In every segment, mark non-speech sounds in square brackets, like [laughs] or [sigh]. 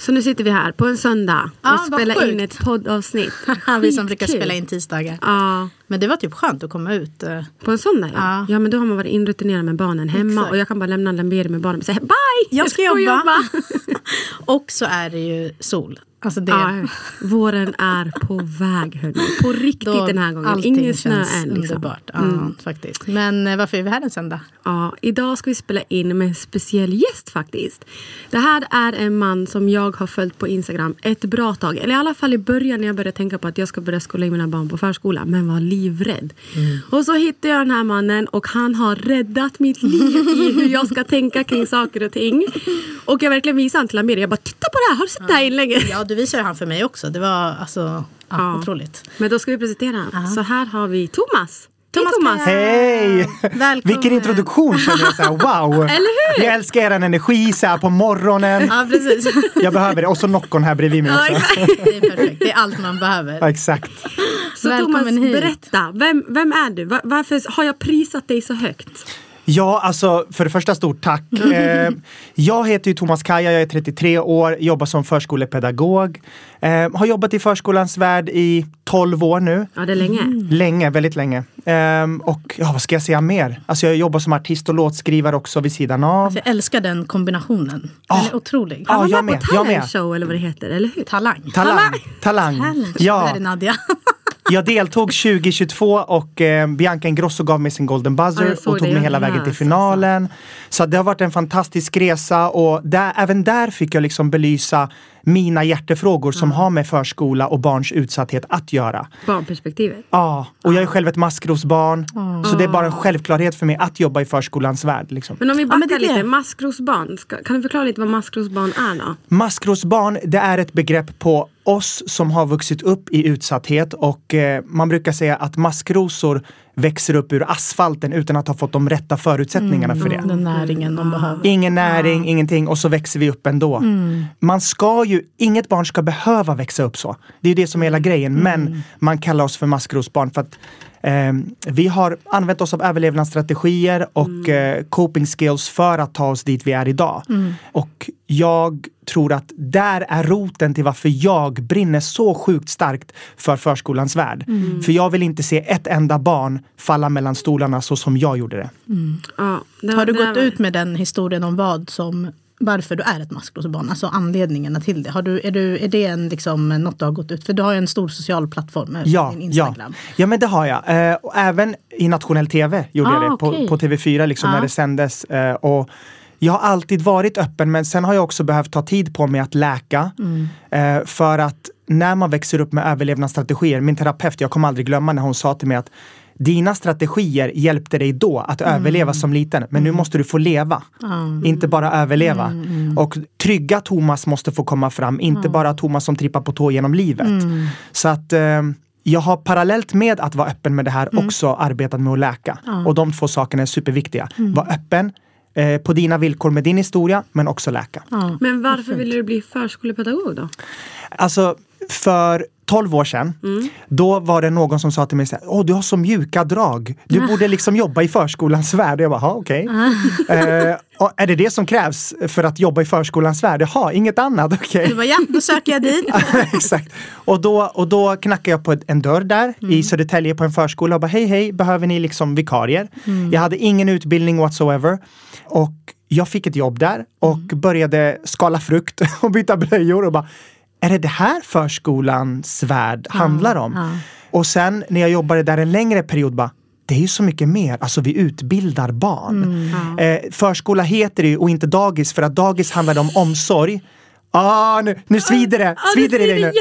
Så nu sitter vi här på en söndag och spelar in ett poddavsnitt. [laughs] Vi som brukar spela in tisdagar. Ja, Men det var typ skönt att komma ut. eh. på en söndag ja. Ja. ja. men då har man varit inrutinerad med barnen hemma Exakt. och jag kan bara lämna Lamberi med barnen och säga bye! Jag ska jobba. [laughs] och så är det ju sol. Alltså det, Ja, våren är på väg hörni. På riktigt då den här gången. Ingen snö än. Liksom. underbart. Ja, faktiskt. Men eh, varför är vi här en söndag? Ja, idag ska vi spela in med en speciell gäst faktiskt. Det här är en man som jag har följt på Instagram ett bra tag. Eller i alla fall i början när jag började tänka på att jag ska börja skola in mina barn på förskola. Men var livrädd. Och så hittade jag den här mannen och han har räddat mitt liv i hur jag ska tänka kring saker och ting. Och jag verkligen visade han till Amir. Jag bara titta på det här, har du sett det här inlägget? Ja, du visade han för mig också. Det var alltså ja, Ja. otroligt. Men då ska vi presentera honom. Så här har vi Thomas. Hej Thomas Thomas! Hej! Välkommen. Vilken introduktion känner jag så här, wow! [laughs] Eller hur? Jag älskar er energi så här på morgonen. Ja, precis. [laughs] Jag behöver det. Och så Noccon här bredvid mig också. [laughs] Det är perfekt. Det är allt man behöver. Ja, exakt. Så Välkommen Thomas, hit. berätta. Vem, vem är du? Va- Varför har jag prisat dig så högt? Ja, alltså för det första stort tack. [laughs] Eh, jag heter ju Thomas Kaja, jag är 33 år, jobbar som förskolepedagog. Eh, har jobbat i förskolans värld i 12 år nu. Ja, det är länge. Länge, väldigt länge. Ehm, och ja, vad ska jag säga mer? Alltså jag jobbar som artist och låtskrivare också vid sidan av. Jag älskar den kombinationen. Den Ah. är otrolig. Ja, Han var jag med jag Talent med. show eller vad det heter, eller hur? Talang. Talang. Talang. Talent. Det Ja, här är Nadja. [laughs] jag deltog 2022 och eh, Bianca Ingrosso gav mig sin Golden Ja, Buzzer såg och tog mig hela vägen till finalen. Så det har varit en fantastisk resa och där, även där fick jag liksom belysa mina hjärtefrågor som har med förskola och barns utsatthet att göra. Barnperspektivet. Ja, och jag är själv ett maskrosbarn. Så det är bara en självklarhet för mig att jobba i förskolans värld. Liksom. Men om vi backar lite, maskrosbarn. Kan du förklara lite vad maskrosbarn är då? Maskrosbarn, det är ett begrepp på oss som har vuxit upp i utsatthet och eh, man brukar säga att maskrosor växer upp ur asfalten utan att ha fått de rätta förutsättningarna för det. Den näringen de behöver. Ingen näring, ingenting och så växer vi upp ändå. Man ska ju, inget barn ska behöva växa upp så. Det är ju det som är hela grejen. Men man kallar oss för maskrosbarn för att eh, vi har använt oss av överlevnadsstrategier och eh, coping skills för att ta oss dit vi är idag. Och jag tror att där är roten till varför jag brinner så sjukt starkt för förskolans värld. För jag vill inte se ett enda barn falla mellan stolarna så som jag gjorde det. Ja, det, Har du det gått ut med den historien om vad som varför du är ett maskrosbarn, alltså anledningarna till det. Har du, är, du, är det en, liksom, något du har gått ut För du har ju en stor social plattform, med Ja, din ja. Instagram. ja, men det har jag. Eh, och även i nationell tv gjorde Ah, jag det. På, okej. på TV4 liksom, Ah. när det sändes. Eh, och jag har alltid varit öppen men sen har jag också behövt ta tid på mig att läka. Mm. Eh, för att när man växer upp med överlevnadsstrategier, min terapeut, jag kommer aldrig glömma när hon sa till mig att dina strategier hjälpte dig då att Mm. överleva som liten, men nu måste du få leva. Inte bara överleva. Mm, Och trygga Thomas måste få komma fram, inte bara Thomas som trippar på tå genom livet. Mm. Så att eh, jag har parallellt med att vara öppen med det här Mm. också arbetat med att läka. Och de två sakerna är superviktiga. Mm. Var öppen eh, på dina villkor med din historia, men också läka. Men varför ville du bli förskolepedagog då? Alltså, för 12 år sedan, Mm. då var det någon som sa till mig så här, Åh, du har så mjuka drag. Du borde liksom jobba i förskolans värld. Jag bara, "Ja, okej. eh, och är det det som krävs för att jobba i förskolans värld? Jaha, inget annat, okej. Du bara, ja, då söker jag dit. [laughs] Exakt. Och då, och då knackade jag på en dörr där i Södertälje på en förskola och bara hej hej, behöver ni liksom vikarier? Jag hade ingen utbildning whatsoever. Och jag fick ett jobb där och började skala frukt [laughs] och byta blöjor och bara är det det här förskolans värld handlar om? Och sen när jag jobbade där en längre period bara det är ju så mycket mer, alltså vi utbildar barn. Eh, förskola heter det ju och inte dagis för att dagis handlar om omsorg Ah, nu, nu svider det! Ja, Svider det i dig nu?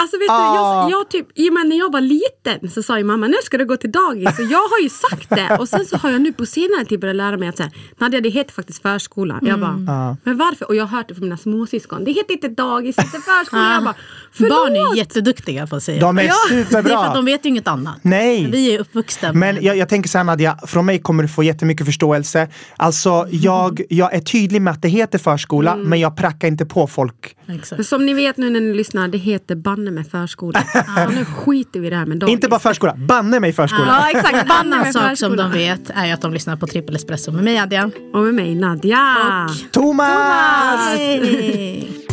Alltså, vet Ah. du, jag, jag typ, i och med när jag var liten så sa ju mamma nu ska du gå till dagis. Så jag har ju sagt det. Och sen så har jag nu på senare tid börjat lära mig att säga, Nadja det heter faktiskt förskola. Jag bara, Ah. men varför? Och jag har hört det från mina småsyskon. Det heter inte dagis, det heter förskola. Jag bara, förlåt. Barn är jätteduktiga på att säga. De är Ja. Det är för att superbra! de vet ju inget annat. Nej. Vi är uppvuxna Men jag, jag tänker så här Nadja, från mig kommer du få jättemycket förståelse. Alltså jag, jag är tydlig med att det heter förskola, Mm. men jag prackar inte på folk. Exakt. Men som ni vet nu när ni lyssnar, det heter banne med förskola. [laughs] Så nu skiter vi i det här med dagis. Inte bara förskola, banne mig förskola! Ja exakt, En banne annan med sak som de vet är att de lyssnar på Trippel Espresso med mig Adja. Och med mig Nadja. Thomas! Hej!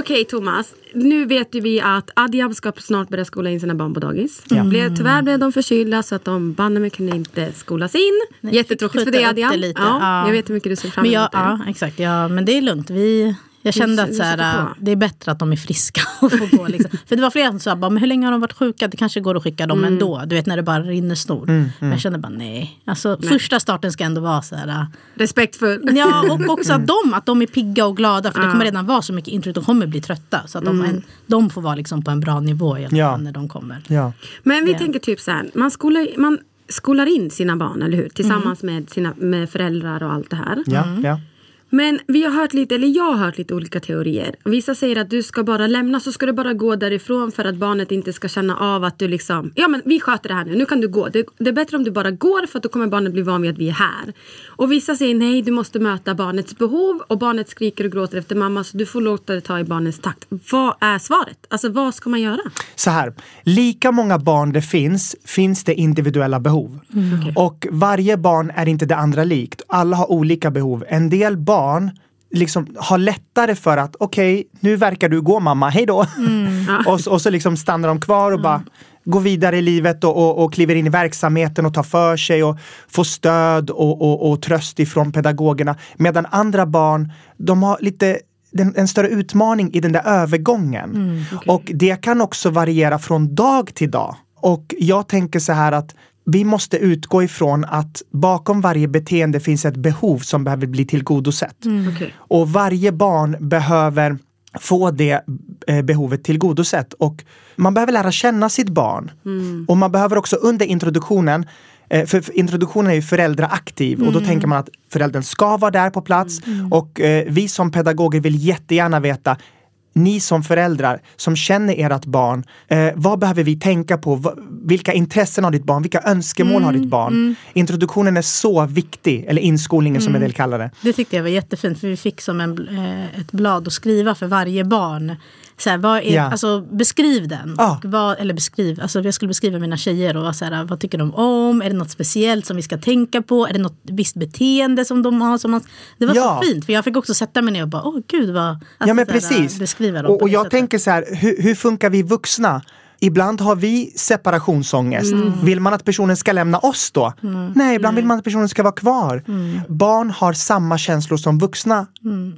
Okej Thomas, nu vet ju vi att Adiab ska snart börja skola in sina barn på dagis. Blev, tyvärr blev de förkylda så att de banne mig kunde inte skolas in. Nej, Jättetråkigt för dig upp Adiab. det lite. Ja, Ja. Jag vet hur mycket du ser fram Men emot jag, det. ja, exakt. Ja, men det är lugnt. Vi, jag kände att så här, det är bättre att de är friska [laughs] och får gå. Liksom. För det var flera som sa, bara, men hur länge har de varit sjuka? Det kanske går att skicka dem Mm. ändå. Du vet när det bara rinner snor. Men jag kände bara nej. Alltså, Första starten ska ändå vara så här. Respektfull. Ja, och [laughs] också att de, att de är pigga och glada. För det kommer redan vara så mycket intro. De kommer bli trötta. Så att de, Mm. en, de får vara liksom på en bra nivå i alla Ja. när de kommer. Ja. Men vi Ja. tänker typ så här, man skolar, man skolar in sina barn, eller hur? Tillsammans med, sina, med föräldrar och allt det här. Ja, ja. Men vi har hört lite, eller jag har hört lite olika teorier. Vissa säger att du ska bara lämna, så ska du bara gå därifrån för att barnet inte ska känna av att du liksom, ja men vi sköter det här nu, nu kan du gå. Det, det är bättre om du bara går för att då kommer barnet bli van vid att vi är här. Och vissa säger nej, du måste möta barnets behov och barnet skriker och gråter efter mamma så du får låta det ta i barnets takt. Vad är svaret? Alltså vad ska man göra? Så här, lika många barn det finns, finns det individuella behov. Och varje barn är inte det andra likt. Alla har olika behov. En del barn liksom har lättare för att okej, nu verkar du gå mamma, hej då. [laughs] och, så- och så liksom stannar de kvar och bara går vidare i livet och, och, och kliver in i verksamheten och tar för sig och får stöd och, och, och tröst ifrån pedagogerna. Medan andra barn, de har lite den, en större utmaning i den där övergången. Och det kan också variera från dag till dag. Och jag tänker så här att vi måste utgå ifrån att bakom varje beteende finns ett behov som behöver bli tillgodosett. Okej. Och varje barn behöver få det eh, behovet tillgodosett. Och man behöver lära känna sitt barn. Och man behöver också under introduktionen eh, för introduktionen är ju föräldraaktiv och då tänker man att föräldern ska vara där på plats. Och eh, vi som pedagoger vill jättegärna veta ni som föräldrar som känner ert barn, eh, vad behöver vi tänka på? Vilka intressen har ditt barn? Vilka önskemål har ditt barn? Introduktionen är så viktig, eller inskolningen som en del kallar det. Det tyckte jag var jättefint för vi fick som en, eh, ett blad att skriva för varje barn. Så här, vad är, Ja. alltså, beskriv den. Ja. Vad, eller beskriv, alltså, jag skulle beskriva mina tjejer och så här, vad tycker de om? Är det något speciellt som vi ska tänka på? Är det något visst beteende som de har? Som man, det var Ja. så fint för jag fick också sätta mig ner och bara, åh gud vad... Alltså, ja men här, precis. Beskriva dem och och jag sättet. tänker så här, hur, hur funkar vi vuxna? Ibland har vi separationsångest. Mm. Vill man att personen ska lämna oss då? Nej, ibland vill man att personen ska vara kvar. Mm. Barn har samma känslor som vuxna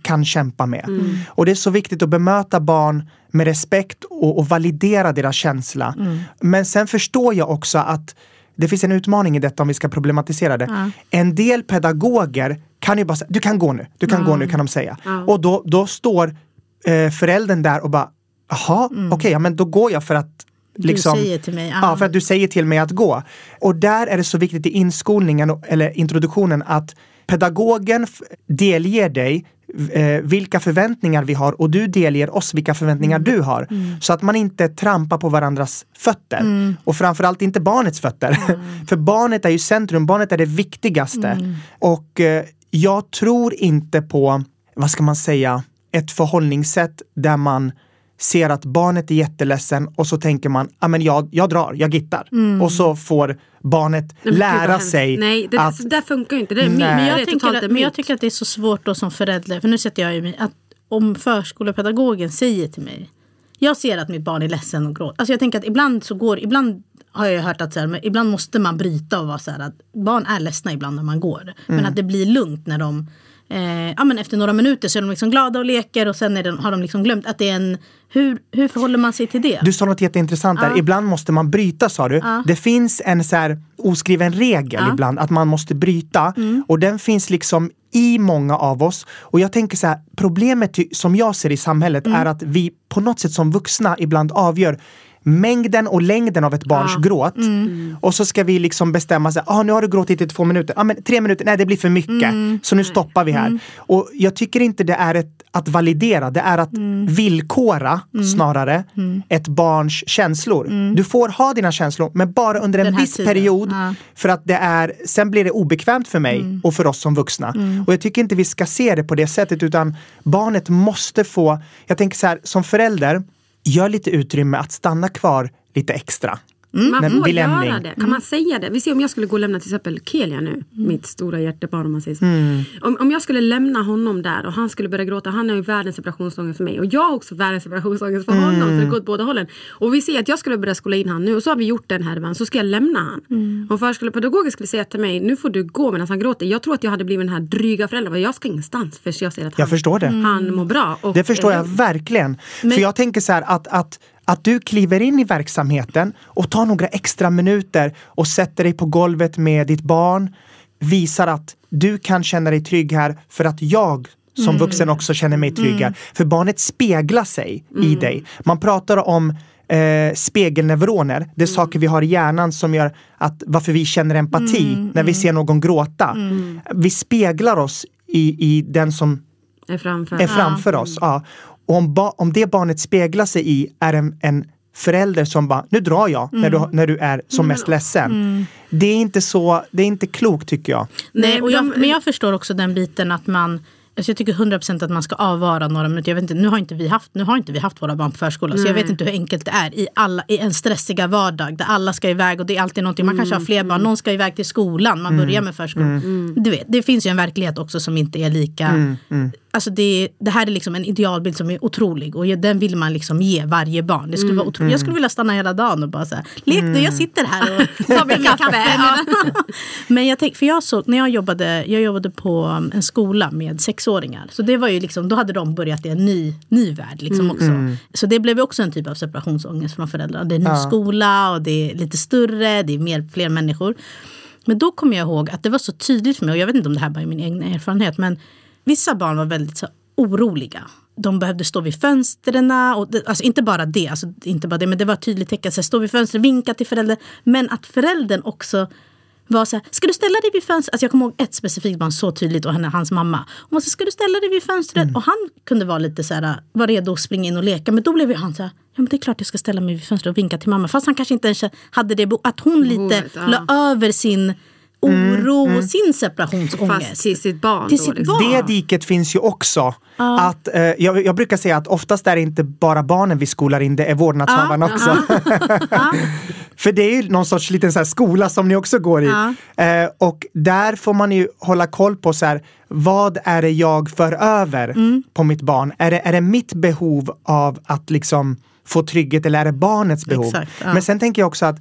kan kämpa med. Mm. Och det är så viktigt att bemöta barn med respekt och, och validera deras känsla. Mm. Men sen förstår jag också att det finns en utmaning i detta om vi ska problematisera det. En del pedagoger kan ju bara säga, du kan gå nu, du kan gå nu kan de säga. Och då, då står eh, föräldern där och bara, jaha, okej, ja, men då går jag för att liksom, säger till mig, Ja, ah. för att du säger till mig att gå. Och där är det så viktigt i inskolningen, eller introduktionen, att pedagogen delger dig eh, vilka förväntningar vi har och du delger oss vilka förväntningar du har. Så att man inte trampar på varandras fötter. Och framförallt inte barnets fötter. [laughs] För barnet är ju centrum, barnet är det viktigaste. Och eh, jag tror inte på, vad ska man säga, ett förhållningssätt där man ser att barnet är jätteledsen och så tänker man, ah, men jag, jag drar, jag gittar. Och så får barnet Nej, lära sig Nej, det, att där funkar ju inte. Det är. Men Det jag, tänker att, en men jag tycker att det är så svårt då som förälder, för nu sätter jag ju mig, att om förskolepedagogen säger till mig, jag ser att mitt barn är ledsen och gråter. Alltså jag tänker att ibland så går, ibland har jag hört att så här, men ibland måste man bryta och vara så här att barn är ledsna ibland när man går. Men att det blir lugnt när de Eh, ja, men efter några minuter så är de liksom glada och leker och sen de, har de liksom glömt att det är en... Hur, hur förhåller man sig till det? Du sa något jätteintressant där. Ibland måste man bryta sa du. Det finns en så här oskriven regel ibland att man måste bryta. Och den finns liksom i många av oss. Och jag tänker så här, problemet som jag ser i samhället är att vi på något sätt som vuxna ibland avgör mängden och längden av ett barns gråt. Och så ska vi liksom bestämma sig, ah, nu har du gråtit i två minuter, ah, men tre minuter, nej det blir för mycket. Så nu stoppar vi här. Och jag tycker inte det är ett, att validera, det är att villkora snarare ett barns känslor. Du får ha dina känslor, men bara under en Den viss period. Ja. För att det är, sen blir det obekvämt för mig och för oss som vuxna. Och jag tycker inte vi ska se det på det sättet utan barnet måste få, jag tänker så här, som förälder, gör lite utrymme att stanna kvar lite extra. Man När- får göra det. Kan man säga det? Vi ser om jag skulle gå och lämna till exempel Kelia nu, mitt stora hjärtebarn om man säger så. Om, om jag skulle lämna honom där och han skulle börja gråta, han har ju världens separationsångest för mig och jag har också världens separationsångest för honom. Så det går åt båda hållen. Och vi ser att jag skulle börja skola in han nu och så har vi gjort den härvan, så ska jag lämna han. Om förskolepedagogen skulle säga till mig, nu får du gå medan han gråter. Jag tror att jag hade blivit den här dryga föräldern, jag ska ingenstans för jag ser att Jag han, förstår det. han mår bra. Och Det förstår är jag verkligen. För jag tänker så här att, att, att du kliver in i verksamheten och tar några extra minuter och sätter dig på golvet med ditt barn. Visar att du kan känna dig trygg här för att jag som vuxen också känner mig trygg här. För barnet speglar sig i dig. Man pratar om eh, spegelneuroner. Det är saker vi har i hjärnan som gör att varför vi känner empati när vi ser någon gråta. Vi speglar oss i, i den som Är framför. är framför oss. Ja. Och om, ba, om det barnet speglar sig i är en, en förälder som bara, nu drar jag när, du, när du är som mest ledsen. Det är inte så, det är inte klokt tycker jag. Nej, och jag, men jag förstår också den biten att man Alltså jag tycker 100% att man ska avvara några minuter. Jag vet inte, nu, har inte vi haft, nu har inte vi haft våra barn på förskola så jag vet inte hur enkelt det är i, alla, i en stressiga vardag där alla ska iväg och det är alltid någonting. Man kanske har fler barn, någon ska iväg till skolan, man börjar med förskolan. Du vet, det finns ju en verklighet också som inte är lika... Alltså det, det här är liksom en idealbild som är otrolig och den vill man liksom ge varje barn. Det skulle vara otroligt. Jag skulle vilja stanna hela dagen och bara säga lek du, jag sitter här och [laughs] tar min kaffe. Ja. [laughs] Men jag tänk, för jag såg, när jag jobbade, jag jobbade på um, en skola med sexåringar. Så det var ju liksom, då hade de börjat i en ny, ny värld liksom också. Så det blev också en typ av separationsångest från föräldrarna. Det är en ny skola och det är lite större, det är mer, fler människor. Men då kommer jag ihåg att det var så tydligt för mig, och jag vet inte om det här bara är min egen erfarenhet, men vissa barn var väldigt så oroliga. De behövde stå vid fönstren. Och det, alltså inte bara det, alltså inte bara det, men det var ett tydligt tecken. Stå vid fönstret, vinka till föräldern. Men att föräldern också var så här, ska du ställa dig vid fönstret? Alltså jag kommer ihåg ett specifikt barn så tydligt och henne, hans mamma. Hon var så ska du ställa dig vid fönstret? Och han kunde vara lite så här, var redo att springa in och leka. Men då blev ju han så här, ja men det är klart jag ska ställa mig vid fönstret och vinka till mamma. Fast han kanske inte ens hade det, att hon lite ja. la över sin oro och sin separationsångest. Fast till sitt barn. Till sitt liksom. barn. Det diket finns ju också. Att, eh, jag, jag brukar säga att oftast är det inte bara barnen vi skolar in, det är vårdnadshavarna också. [laughs] För det är ju någon sorts liten så här skola som ni också går i. Eh, och där får man ju hålla koll på så här, vad är det jag för över Mm. på mitt barn? Är det, är det mitt behov av att liksom få trygghet eller är det barnets behov? Exakt. Men sen tänker jag också att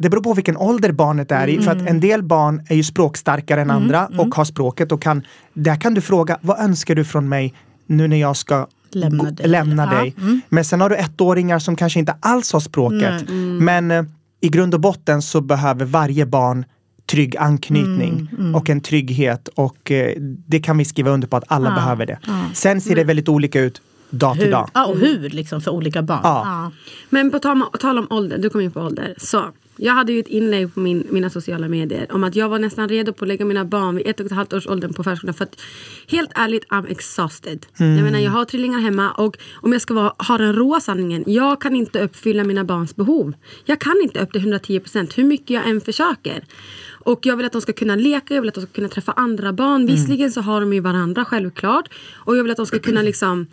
det beror på vilken ålder barnet är i. För Mm. att en del barn är ju språkstarkare än andra och har språket. Och kan, där kan du fråga, vad önskar du från mig nu när jag ska Lämna dig. lämna Ja, dig? Men sen har du ettåringar som kanske inte alls har språket. Men eh, i grund och botten så behöver varje barn trygg anknytning och en trygghet. Och eh, det kan vi skriva under på att alla behöver det. Sen ser det väldigt olika ut dag till hur, dag. ja, och hur liksom för olika barn. Ja. Men på tal, tal om ålder, du kom in på ålder. Så, jag hade ju ett inlägg på min, mina sociala medier om att jag var nästan redo på att lägga mina barn vid ett och ett halvt års åldern på förskolan. För att helt ärligt, I'm exhausted. Jag menar, jag har trillingar hemma och om jag ska vara, ha den råa sanningen, jag kan inte uppfylla mina barns behov. Jag kan inte upp till 110 procent, hur mycket jag än försöker. Och jag vill att de ska kunna leka, jag vill att de ska kunna träffa andra barn. Visserligen så har de ju varandra självklart. Och jag vill att de ska kunna liksom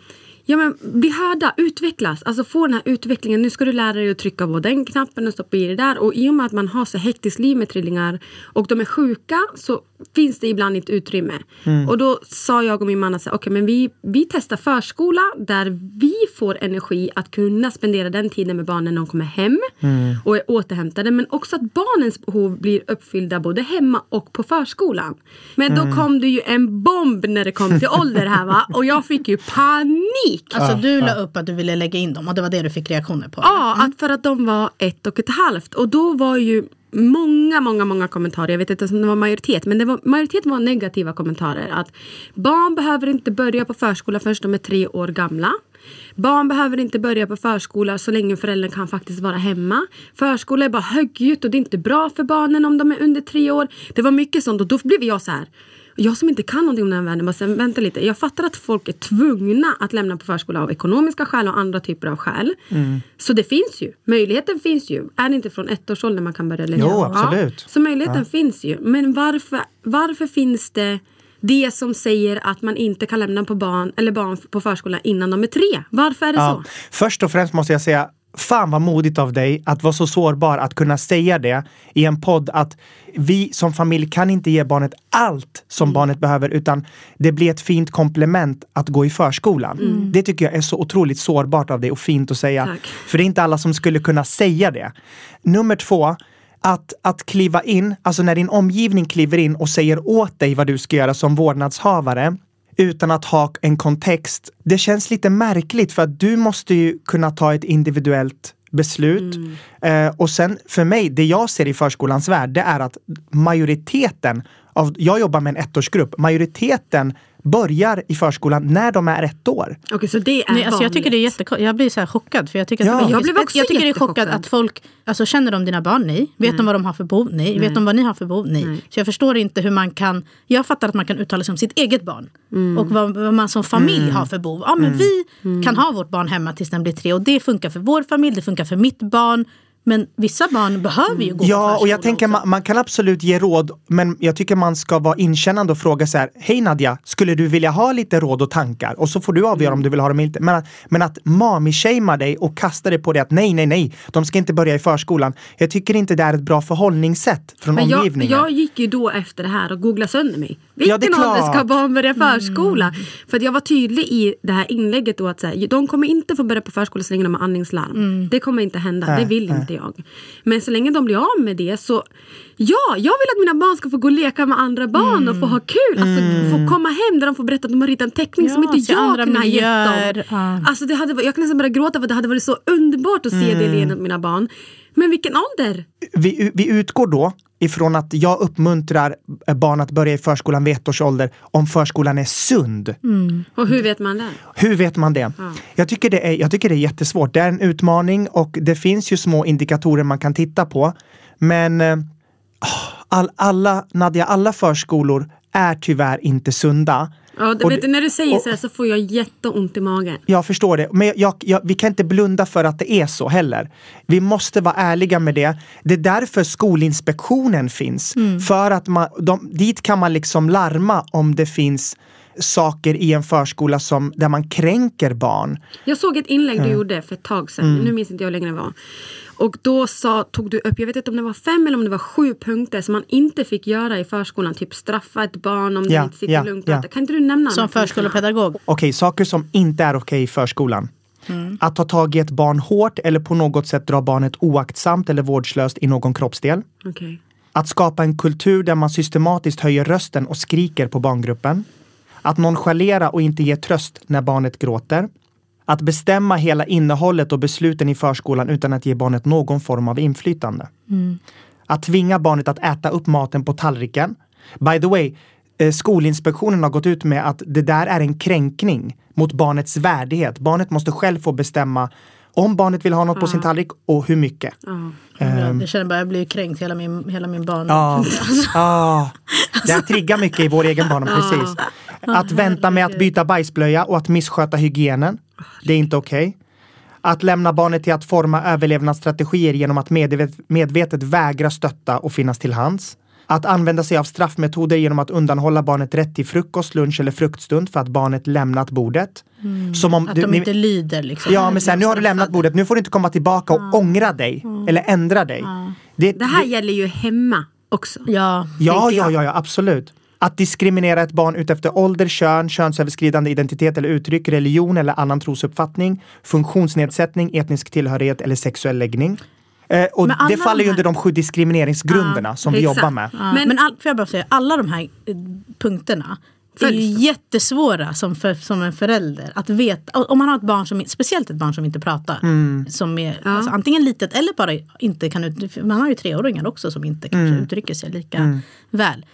Ja men bli hörda, utvecklas. Alltså få den här utvecklingen. Nu ska du lära dig att trycka på den knappen och stoppa i det där. Och i och med att man har så hektiskt liv med trillingar och de är sjuka så finns det ibland ett utrymme. Mm. Och då sa jag och min man att okay, men vi, vi testar förskola där vi får energi att kunna spendera den tiden med barnen när de kommer hem Mm. och är återhämtade. Men också att barnens behov blir uppfyllda både hemma och på förskolan. Men Mm. då kom det ju en bomb när det kom till ålder här va. Och jag fick ju panik. [laughs] Alltså du la upp att du ville lägga in dem och det var det du fick reaktioner på? Ja, att för att de var ett och ett halvt. Och då var ju många, många, många kommentarer. Jag vet inte om det var majoritet, men det var, majoriteten var negativa kommentarer. Att barn behöver inte börja på förskola förrän de är tre år gamla. Barn behöver inte börja på förskola så länge föräldern kan faktiskt vara hemma. Förskola är bara högljutt och det är inte bra för barnen om de är under tre år. Det var mycket sånt och då blev jag så här. Jag som inte kan någonting om den här världen, bara säga, vänta lite. Jag fattar att folk är tvungna att lämna på förskola av ekonomiska skäl och andra typer av skäl. Så det finns ju. Möjligheten finns ju. Är det inte från ett års ålder man kan börja lägga? Jo, absolut. Så möjligheten finns ju. Men varför, varför finns det det som säger att man inte kan lämna på barn, eller barn på förskola innan de är tre? Varför är det Ja. så? Först och främst måste jag säga, fan vad modigt av dig att vara så sårbar att kunna säga det i en podd att vi som familj kan inte ge barnet allt som Mm. barnet behöver utan det blir ett fint komplement att gå i förskolan. Det tycker jag är så otroligt sårbart av dig och fint att säga. Mm. Tack. För det är inte alla som skulle kunna säga det. Nummer två, att, att kliva in, alltså när din omgivning kliver in och säger åt dig vad du ska göra som vårdnadshavare utan att ha en kontext. Det känns lite märkligt för att du måste ju kunna ta ett individuellt beslut. Eh, och sen för mig, det jag ser i förskolans värld, det är att majoriteten av, jag jobbar med en ettårsgrupp, majoriteten börjar i förskolan när de är ett år. Okej, så det är Nej, alltså jag tycker det är jättekonstigt. Jag blir så här chockad. För jag, tycker att Ja. Jag blev också jag tycker det är chockad att folk, alltså känner de dina barn? Nej. Vet de vad de har för behov? Nej. Vet de vad ni har för behov? Nej. Så jag förstår inte hur man kan, jag fattar att man kan uttala sig om sitt eget barn. Mm. Och vad, vad man som familj har för behov. Ja men vi kan ha vårt barn hemma tills den blir tre och det funkar för vår familj, det funkar för mitt barn. Men vissa barn behöver ju gå Ja, och jag tänker man, man kan absolut ge råd, men jag tycker man ska vara inkännande och fråga så här, hej Nadja, skulle du vilja ha lite råd och tankar? Och så får du avgöra om du vill ha dem eller inte. Men att, men att mami-shamea dig och kasta dig på det att nej, nej, nej, de ska inte börja i förskolan. Jag tycker inte det är ett bra förhållningssätt från Men jag, omgivningen. jag gick ju då efter det här och googlade sönder mig. Vilken Ja, ålder ska barn börja förskola? För att jag var tydlig i det här inlägget då att så här, de kommer inte få börja på förskola så länge de har andningslarm. Det kommer inte hända, det vill inte jag. Men så länge de blir av med det så Ja, jag vill att mina barn ska få gå och leka med andra barn och få ha kul. Alltså få komma hem där de får berätta att de har ritat en teckning Ja, som inte jag kunde ha gett dem. Ja. Alltså det hade, jag kan nästan börja gråta för det hade varit så underbart att se det leendet mina barn. Men vilken ålder? vi, vi utgår då ifrån att jag uppmuntrar barn att börja i förskolan vid ett års ålder om förskolan är sund. Och hur vet man det? Hur vet man det? Jag, tycker det är, jag tycker det är jättesvårt. Det är en utmaning och det finns ju små indikatorer man kan titta på. Men eh, all, alla, Nadja, alla förskolor är tyvärr inte sunda. Ja, Och vet när du säger och- så här så får jag jätteont i magen. Jag förstår det, men jag, jag, vi kan inte blunda för att det är så heller. Vi måste vara ärliga med det. Det är därför Skolinspektionen finns. För att man, de, dit kan man liksom larma om det finns saker i en förskola som, där man kränker barn. Jag såg ett inlägg du gjorde för ett tag sedan. Mm. Nu minns inte jag det var. Och då sa, tog du upp, jag vet inte om det var fem eller om det var sju punkter som man inte fick göra i förskolan. Typ straffa ett barn om Ja, det inte sitter ja, lugnt. ja. Kan inte du nämna Som förskolepedagog. Okej, saker som inte är okej i förskolan. Att ta tag i ett barn hårt eller på något sätt dra barnet oaktsamt eller vårdslöst i någon kroppsdel. Okej. Att skapa en kultur där man systematiskt höjer rösten och skriker på barngruppen. Att nonchalera och inte ge tröst när barnet gråter. Att bestämma hela innehållet och besluten i förskolan utan att ge barnet någon form av inflytande. Att tvinga barnet att äta upp maten på tallriken. By the way, eh, Skolinspektionen har gått ut med att det där är en kränkning mot barnets värdighet. Barnet måste själv få bestämma om barnet vill ha något på sin tallrik och hur mycket. Ja. Jag känner bara, jag blir kränkt hela min, hela min barndom. Ja. [laughs] Ah, det här triggar mycket i vår egen barndom, precis. Att vänta med att byta bajsblöja och att missköta hygienen. Det är inte okej. Att lämna barnet till att forma överlevnadsstrategier genom att medvet, medvetet vägra stötta och finnas till hands. Att använda sig av straffmetoder genom att undanhålla barnet rätt till frukost, lunch eller fruktstund för att barnet lämnat bordet. Som om Att du- de ni- inte lyder liksom. Ja, men sen nu har du lämnat bordet. Nu får du inte komma tillbaka och ångra dig eller ändra dig. Det, Det här gäller ju hemma. också. Ja, Ja, ja, ja, absolut. Att diskriminera ett barn utefter ålder, kön, könsöverskridande identitet eller uttryck, religion eller annan trosuppfattning, funktionsnedsättning, etnisk tillhörighet eller sexuell läggning. Eh, och det faller de ju här- under de sju diskrimineringsgrunderna som vi exakt. jobbar med. Ja, Men- men all, får jag bara säga, alla de här eh, punkterna är ju jättesvåra som, för, som en förälder att veta. Om man har ett barn, som, speciellt ett barn som inte pratar. Mm. Som är alltså, antingen litet eller bara inte kan ut, Man har ju treåringar också som inte kanske Mm. uttrycker sig lika väl.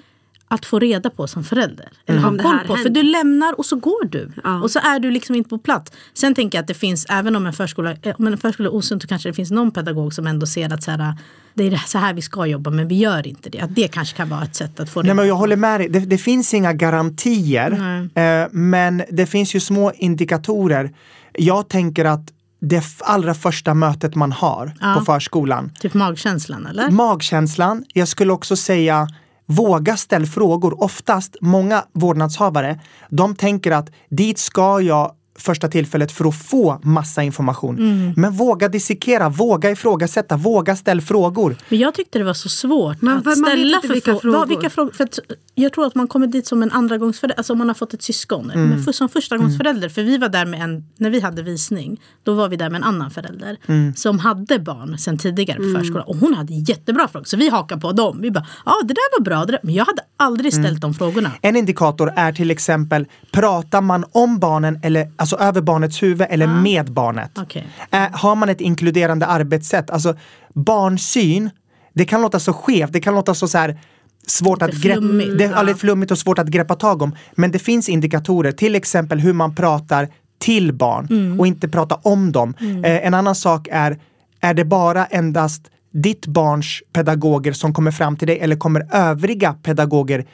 Att få reda på som förälder. Eller Om ha koll på. För du lämnar och så går du. Ja. Och så är du liksom inte på plats. Sen tänker jag att det finns, även om en förskola, eh, om en förskola är osund så kanske det finns någon pedagog som ändå ser att så här, det är så här vi ska jobba men vi gör inte det. Att det kanske kan vara ett sätt att få det. Nej, men jag håller med dig. Det, det finns inga garantier. Eh, men det finns ju små indikatorer. Jag tänker att det allra första mötet man har på förskolan, Typ magkänslan eller? magkänslan, jag skulle också säga Våga ställ frågor. Oftast, många vårdnadshavare, de tänker att dit ska jag första tillfället för att få massa information. Mm. Men våga dissekera, våga ifrågasätta, våga ställ frågor. Men jag tyckte det var så svårt Men att man ställa för vilka frå- frågor. Vad, vilka frågor. För att jag tror att man kommer dit som en andragångsförälder, alltså om man har fått ett syskon. Mm. Men för, som förstagångsförälder, för vi var där med en, när vi hade visning, då var vi där med en annan förälder Mm. som hade barn sedan tidigare på förskolan. Och hon hade jättebra frågor, så vi hakade på dem. Vi bara, ja det där var bra, det där. men jag hade aldrig Mm. ställt de frågorna. En indikator är till exempel, pratar man om barnen, eller, alltså över barnets huvud eller med barnet? Okej. Eh, har man ett inkluderande arbetssätt? Alltså barnsyn, det kan låta så skevt, det kan låta så, så här svårt att flummigt, det är lite flummigt och svårt att greppa tag om. Men det finns indikatorer, till exempel hur man pratar till barn Mm. och inte prata om dem. Eh, en annan sak är, är det bara endast ditt barns pedagoger som kommer fram till dig eller kommer övriga pedagoger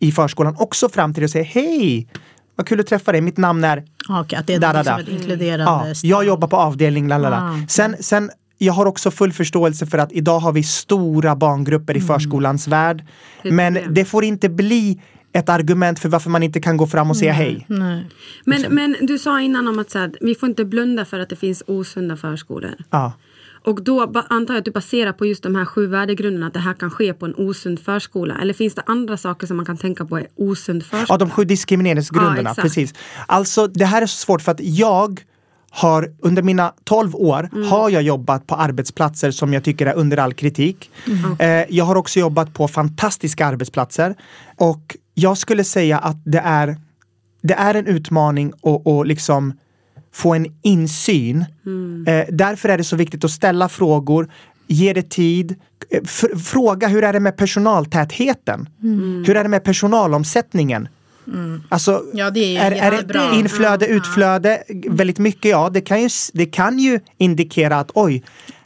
i förskolan också fram till dig och säger hej, vad kul att träffa dig, mitt namn är okej, att det är Da, da, liksom da. ett inkluderande Ja, jag jobbar på avdelning, lalala. Ah. Sen, sen, jag har också full förståelse för att idag har vi stora barngrupper i Mm. förskolans värld. Men det får inte bli ett argument för varför man inte kan gå fram och säga hej. Nej. Men, men du sa innan om att så här, vi får inte blunda för att det finns osunda förskolor. Ja. Och då antar jag att du baserar på just de här sju värdegrunderna att det här kan ske på en osund förskola. Eller finns det andra saker som man kan tänka på är osund förskola? Ja, de sju diskrimineringsgrunderna. Ja, precis. Alltså, det här är så svårt för att jag har under mina 12 år Mm. har jag jobbat på arbetsplatser som jag tycker är under all kritik. Mm. Eh, jag har också jobbat på fantastiska arbetsplatser och jag skulle säga att det är, det är en utmaning att liksom få en insyn. Mm. Eh, därför är det så viktigt att ställa frågor, ge det tid, eh, fr- fråga hur är det med personaltätheten? Mm. Hur är det med personalomsättningen? Alltså, Ja, det är är, är det inflöde, utflöde väldigt mycket? Ja, det kan, ju, det kan ju indikera att oj,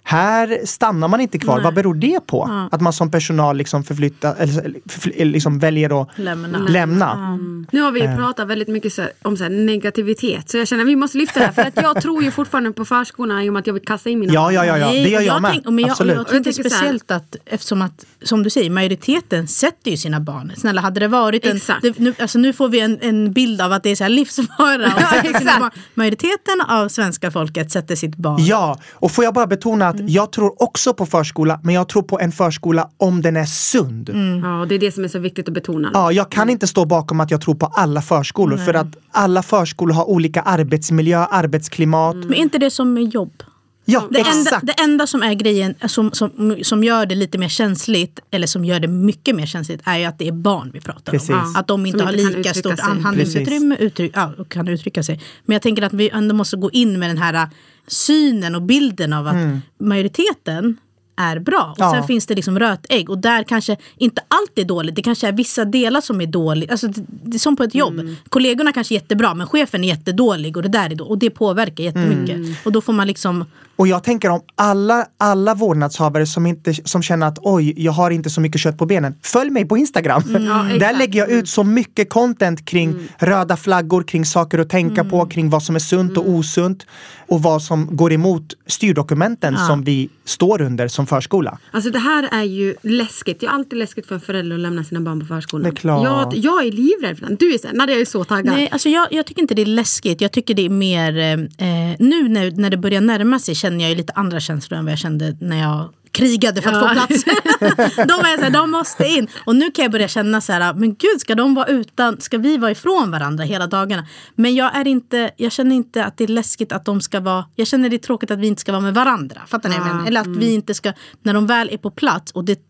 här stannar man inte kvar. Vad beror det på? Att man som personal liksom förflyttar, eller förfly- liksom väljer att Lämna. lämna. Nu har vi Eh. ju pratat väldigt mycket så, om så här, negativitet. Så jag känner att vi måste lyfta det här. För att jag tror ju fortfarande på förskolorna i och med att jag vill kasta in mina Ja, ja, ja, ja. Nej, det gör och jag med. tänk- men jag, Absolut. Jag, jag tänker speciellt att eftersom att, som du säger, majoriteten sätter ju sina barn. Snälla, hade det varit en... Exakt. Det, nu, alltså, nu får vi en, en bild av att det är så här livsfara. att [laughs] Ja. Majoriteten av svenska folket sätter sitt barn. Ja, och får jag bara betona Mm. att jag tror också på förskola, men jag tror på en förskola om den är sund. Mm. Ja, det är det som är så viktigt att betona. Ja, jag kan inte stå bakom att jag tror på alla förskolor för att alla förskolor har olika arbetsmiljö, arbetsklimat. Mm. Men är inte det som med jobb? Ja, Det enda, exakt. det enda som är grejen som, som, som gör det lite mer känsligt, eller som gör det mycket mer känsligt, är ju att det är barn vi pratar Precis. om. Ja, Att de inte som har inte lika stort handlingsutrymme uttryck, ja, och kan uttrycka sig. Men jag tänker att vi ändå måste gå in med den här synen och bilden av att majoriteten är bra. Och Ja. sen finns det liksom rötägg och där kanske inte allt är dåligt. Det kanske är vissa delar som är dåligt. Alltså, det, det är som på ett jobb. Kollegorna kanske är jättebra men chefen är jättedålig och det där är då, och det påverkar jättemycket. Och då får man liksom Och jag tänker om alla, alla vårdnadshavare som, inte, som känner att oj, jag har inte så mycket kött på benen. Följ mig på Instagram. Ja, Där lägger jag ut så mycket content kring röda flaggor, kring saker att tänka på, kring vad som är sunt och osunt. Och vad som går emot styrdokumenten som vi står under som förskola. Alltså det här är ju läskigt. Det är alltid läskigt för en förälder att lämna sina barn på förskolan. Det är klart. Jag, jag är livrädd för den. Du är så, Nadia är så taggad. Nej, alltså jag, jag tycker inte det är läskigt. Jag tycker det är mer... Eh, nu när, när det börjar närma sig känner jag ju lite andra känslor än vad jag kände när jag krigade för att Ja. få plats. [laughs] [laughs] de var så här, de måste in. Och nu kan jag börja känna så här, men gud ska de vara utan, ska vi vara ifrån varandra hela dagarna? Men jag är inte, jag känner inte att det är läskigt att de ska vara, jag känner det är tråkigt att vi inte ska vara med varandra. Fattar ni menar? Eller att vi inte ska, när de väl är på plats och det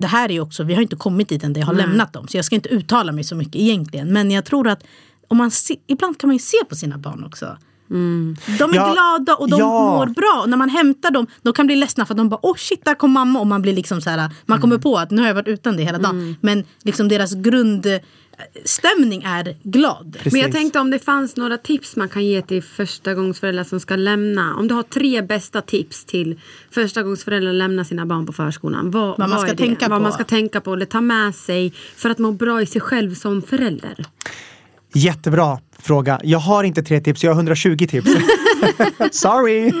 det här är ju också, vi har inte kommit dit än där jag har lämnat dem. Så jag ska inte uttala mig så mycket egentligen. Men jag tror att om man se, ibland kan man ju se på sina barn också. De är Ja, glada och de ja. mår bra. Och när man hämtar dem, de kan bli ledsna för att de bara åh shit där kom mamma. Och man blir liksom så här, man kommer på att nu har jag varit utan det hela dagen. Men liksom deras grundstämning är glad. Precis. Men jag tänkte om det fanns några tips man kan ge till förstagångsföräldrar som ska lämna. Om du har tre bästa tips till förstagångsföräldrar att lämna sina barn på förskolan. Vad, man ska är det? tänka Vad på. man ska tänka på eller ta med sig för att må bra i sig själv som förälder. Jättebra fråga. Jag har inte tre tips, jag har 120 tips. [laughs] Sorry!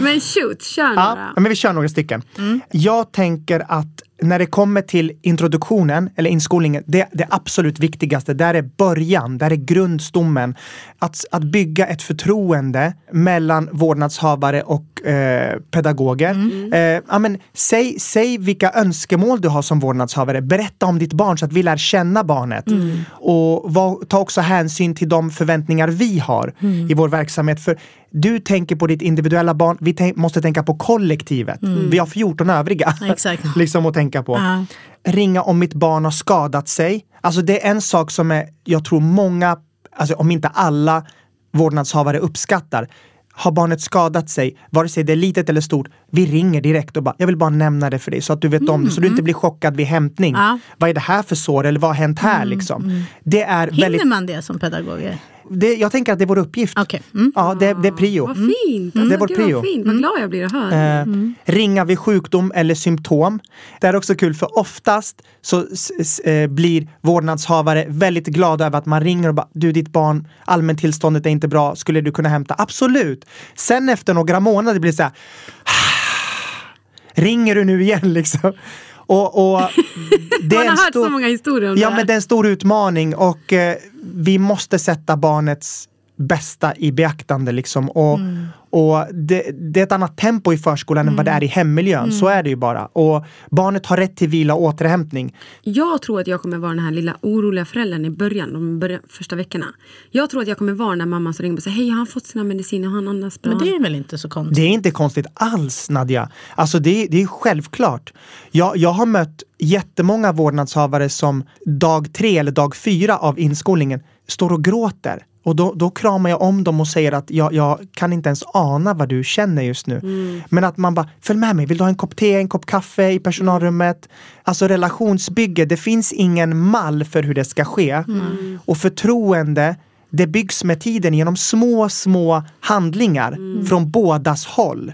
Men shoot, kör Ja, några. men vi kör några stycken. Jag tänker att när det kommer till introduktionen eller inskolningen, det, det absolut viktigaste, där är början, där är grundstommen. Att, att bygga ett förtroende mellan vårdnadshavare och eh, pedagoger. Eh, ja, men, säg, säg vilka önskemål du har som vårdnadshavare. Berätta om ditt barn så att vi lär känna barnet. Och var, ta också hänsyn till de förväntningar vi har i vår verksamhet. För du tänker på ditt individuella barn, vi tänk, måste tänka på kollektivet. Vi har 14 övriga Exakt. [laughs] liksom att tänka på. Ja. Ringa om mitt barn har skadat sig. Alltså det är en sak som är, jag tror många, alltså om inte alla vårdnadshavare uppskattar. Har barnet skadat sig, vare sig det är litet eller stort, vi ringer direkt och bara, jag vill bara nämna det för dig så att du vet om det, så du inte blir chockad vid hämtning. Ja. Vad är det här för sår eller vad har hänt här liksom? Det är Hinner väldigt, man det som pedagoger? Det, jag tänker att det är vår uppgift. Okej. Mm. Ja, det, det är prio. Vad fint! Det är Alltså, vår prio. vad fint. Vad glad jag blir att höra. Eh, Ringa vid sjukdom eller symptom. Det är också kul för oftast så eh, blir vårdnadshavare väldigt glada över att man ringer och bara du ditt barn, allmäntillståndet är inte bra, skulle du kunna hämta? Absolut. Sen efter några månader blir det så här ringer du nu igen [laughs] liksom? Och, och [laughs] det Man har hört stor, så många historier om Ja det. men det är en stor utmaning och eh, vi måste sätta barnets bästa i beaktande liksom. Och, Mm. och det, det är ett annat tempo i förskolan än vad det är i hemmiljön. Mm. Så är det ju bara. Och barnet har rätt till vila och återhämtning. Jag tror att jag kommer vara den här lilla oroliga föräldern i början, de början, första veckorna. Jag tror att jag kommer vara den där mamman som ringer och säger hej, har han fått sina mediciner? Har han andas bra? Men det är väl inte så konstigt? Det är inte konstigt alls Nadja. Alltså det, det är självklart. Jag, jag har mött jättemånga vårdnadshavare som dag tre eller dag fyra av inskolningen står och gråter. Och då, då kramar jag om dem och säger att jag, jag kan inte ens ana vad du känner just nu. Men att man bara, följ med mig, vill du ha en kopp te, en kopp kaffe i personalrummet? Alltså relationsbygge, det finns ingen mall för hur det ska ske. Och förtroende, det byggs med tiden genom små, små handlingar från bådas håll.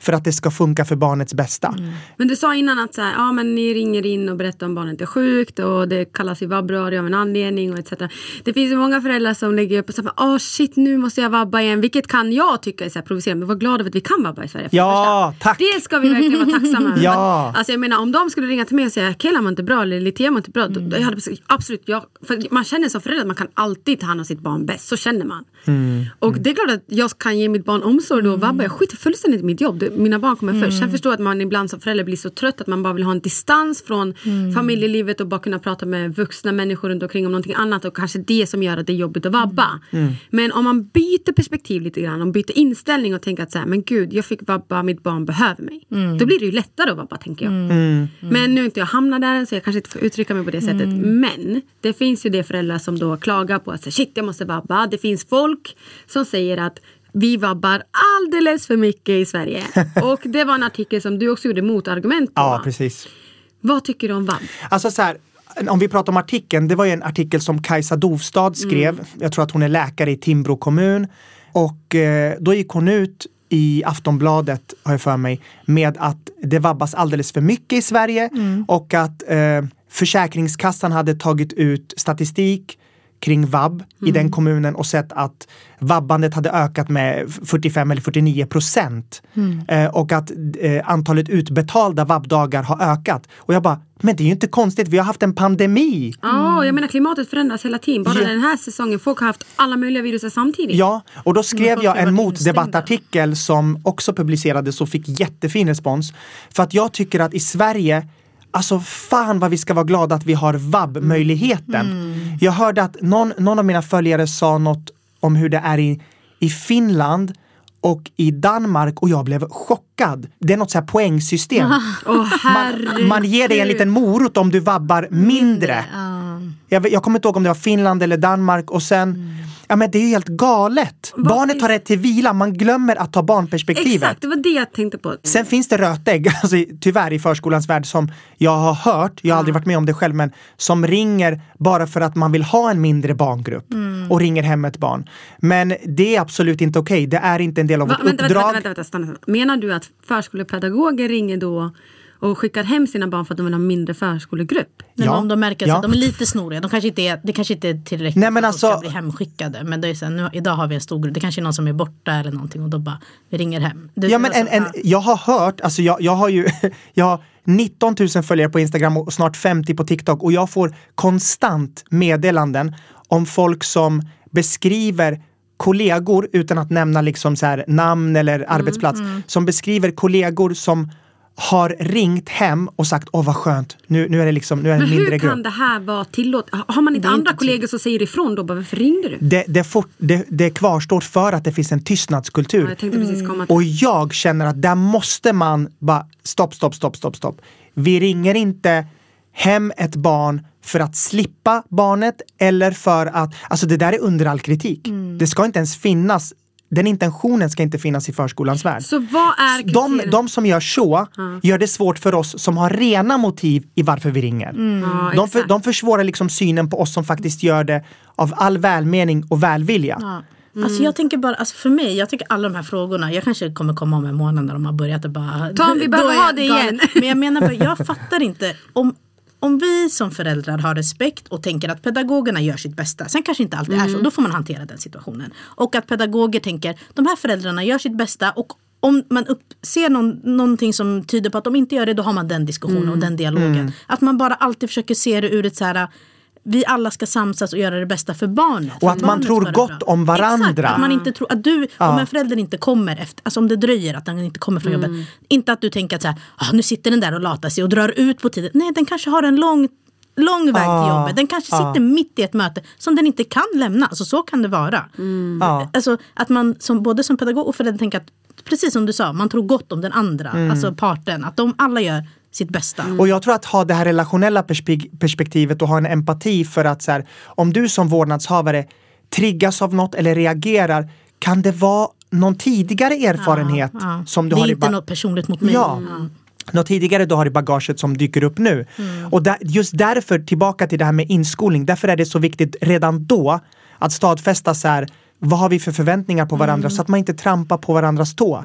För att det ska funka för barnets bästa. Men du sa innan att så här, ja, men ni ringer in och berättar om barnet är sjukt och det kallas ju vabbradio av en anledning och etc. Det finns ju många föräldrar som lägger upp och säger åh shit nu måste jag vabba igen. Vilket kan jag tycka är så här provocerande. Men var glad över att vi kan vabba i Sverige. Ja, tack. Det ska vi verkligen vara tacksamma över. [laughs] Ja. Alltså jag menar om de skulle ringa till mig och säga Kela mår inte bra eller Litea mår inte bra. Då, då jag hade absolut, jag, för man känner som förälder att man kan alltid ta hand om sitt barn bäst. Så känner man. Och det är klart att jag kan ge mitt barn omsorg då och vabba. Jag skiter fullständigt i mitt jobb. Mina barn kommer först. Sen förstår jag att man ibland som förälder blir så trött att man bara vill ha en distans från familjelivet och bara kunna prata med vuxna människor runt omkring om någonting annat och kanske det som gör att det är jobbigt att vabba. Men om man byter perspektiv lite grann, om byter inställning och tänker att så här, men gud, jag fick vabba, mitt barn behöver mig. Då blir det ju lättare att vabba tänker jag. Men nu är inte jag hamnat där så jag kanske inte får uttrycka mig på det sättet. Men det finns ju det föräldrar som då klagar på att så, shit jag måste vabba. Det finns folk som säger att vi vabbar alldeles för mycket i Sverige. [laughs] Och det var en artikel som du också gjorde motargument på. Ja, precis. Vad tycker du om vabb? Alltså så här, om vi pratar om artikeln, det var ju en artikel som Kajsa Dovstad skrev. Jag tror att hon är läkare i Timbro kommun. Och eh, då gick hon ut i Aftonbladet, har jag för mig, med att det vabbas alldeles för mycket i Sverige och att eh, Försäkringskassan hade tagit ut statistik kring vab i den kommunen och sett att vabbandet hade ökat med 45 eller 49 procent. Eh, och att eh, antalet utbetalda vabbdagar har ökat. Och jag bara, men det är ju inte konstigt, vi har haft en pandemi. Ja, jag menar klimatet förändras hela tiden. Bara Ja. den här säsongen, folk har haft alla möjliga virus samtidigt. Ja, och då skrev jag en motdebattartikel som också publicerades och fick jättefin respons. För att jag tycker att i Sverige Alltså fan vad vi ska vara glada att vi har vab-möjligheten. Jag hörde att någon, någon av mina följare sa något om hur det är i, i Finland och i Danmark och jag blev chockad. Det är något så här poängsystem. [laughs] Åh Man, man ger dig en liten morot om du vabbar mindre. Jag, vet- jag kommer inte ihåg om det var Finland eller Danmark och sen Ja men det är ju helt galet. Barnet har rätt till vila, man glömmer att ta barnperspektivet. Exakt, det var det jag tänkte på. Sen finns det rötägg, [laughs] alltså, tyvärr i förskolans värld som jag har hört, jag har aldrig varit med om det själv, men som ringer bara för att man vill ha en mindre barngrupp och ringer hem ett barn. Men det är absolut inte okej, det är inte en del av Va, vårt vänta, uppdrag. vänta, vänta, vänta, stanna. Menar du att förskolepedagoger ringer då och skickar hem sina barn för att de vill ha mindre förskolegrupp? Men Ja. om de märker Ja. att de är lite snoriga, de kanske inte är, det kanske inte är tillräckligt Nej, men för att de ska alltså- bli hemskickade. Men det är så här, nu, idag har vi en stor grupp, det kanske är någon som är borta eller någonting och då bara, vi ringer hem. Du, Ja men en, en, jag har hört, alltså jag, jag har ju [laughs] jag har 19 000 följare på Instagram och snart 50 på TikTok och jag får konstant meddelanden om folk som beskriver kollegor utan att nämna liksom så här namn eller arbetsplats. Som beskriver kollegor som har ringt hem och sagt åh vad skönt, nu, nu är det liksom, nu är det Men en mindre hur grupp. kan det här vara tillåtet? Har man inte Det andra inte kollegor som säger ifrån då? Bara, varför ringde du? Det, det, fort, det, det kvarstår för att det finns en tystnadskultur. Ja, jag tänkte precis komma till Och jag känner att där måste man bara stopp, stopp, stopp, stopp, stopp. Vi ringer inte hem ett barn för att slippa barnet eller för att, alltså det där är under all kritik. Det ska inte ens finnas, den intentionen ska inte finnas i förskolans värld. Så vad är De, de som gör så gör det svårt för oss som har rena motiv i varför vi ringer. Ja, De, för, de försvårar liksom synen på oss som faktiskt gör det av all välmening och välvilja. Ja. Alltså jag tänker bara, alltså för mig, jag tycker alla de här frågorna, jag kanske kommer komma om en månad när de har börjat och bara... Tom, vi behöver ha det igen. Men jag menar bara, jag fattar inte. Om, om vi som föräldrar har respekt och tänker att pedagogerna gör sitt bästa, sen kanske inte alltid är så, då får man hantera den situationen. Och att pedagoger tänker, de här föräldrarna gör sitt bästa och om man upp, ser någon, någonting som tyder på att de inte gör det, då har man den diskussionen och den dialogen. Att man bara alltid försöker se det ur ett så här vi alla ska samsas och göra det bästa för barnet. Och För att man tror gott om varandra. Exakt, att man inte tror att du, om en förälder inte kommer efter, alltså om det dröjer att den inte kommer från jobbet. Inte att du tänker att så här, ah, nu sitter den där och latar sig och drar ut på tiden. Nej, den kanske har en lång Lång väg till Ah, jobbet. Den kanske sitter mitt i ett möte som den inte kan lämna. Alltså så kan det vara. Ja. Alltså att man som, både som pedagog och förälder tänker att precis som du sa, man tror gott om den andra, alltså parten. Att de alla gör sitt bästa. Och jag tror att ha det här relationella perspek- perspektivet och ha en empati för att så här, om du som vårdnadshavare triggas av något eller reagerar, kan det vara någon tidigare erfarenhet Ja. som du det har är i inte ba- något personligt mot mig. Ja. Något tidigare du har i bagaget som dyker upp nu. Och där, just därför, tillbaka till det här med inskolning, därför är det så viktigt redan då att stadfästa så här, vad har vi för förväntningar på varandra så att man inte trampar på varandras tå.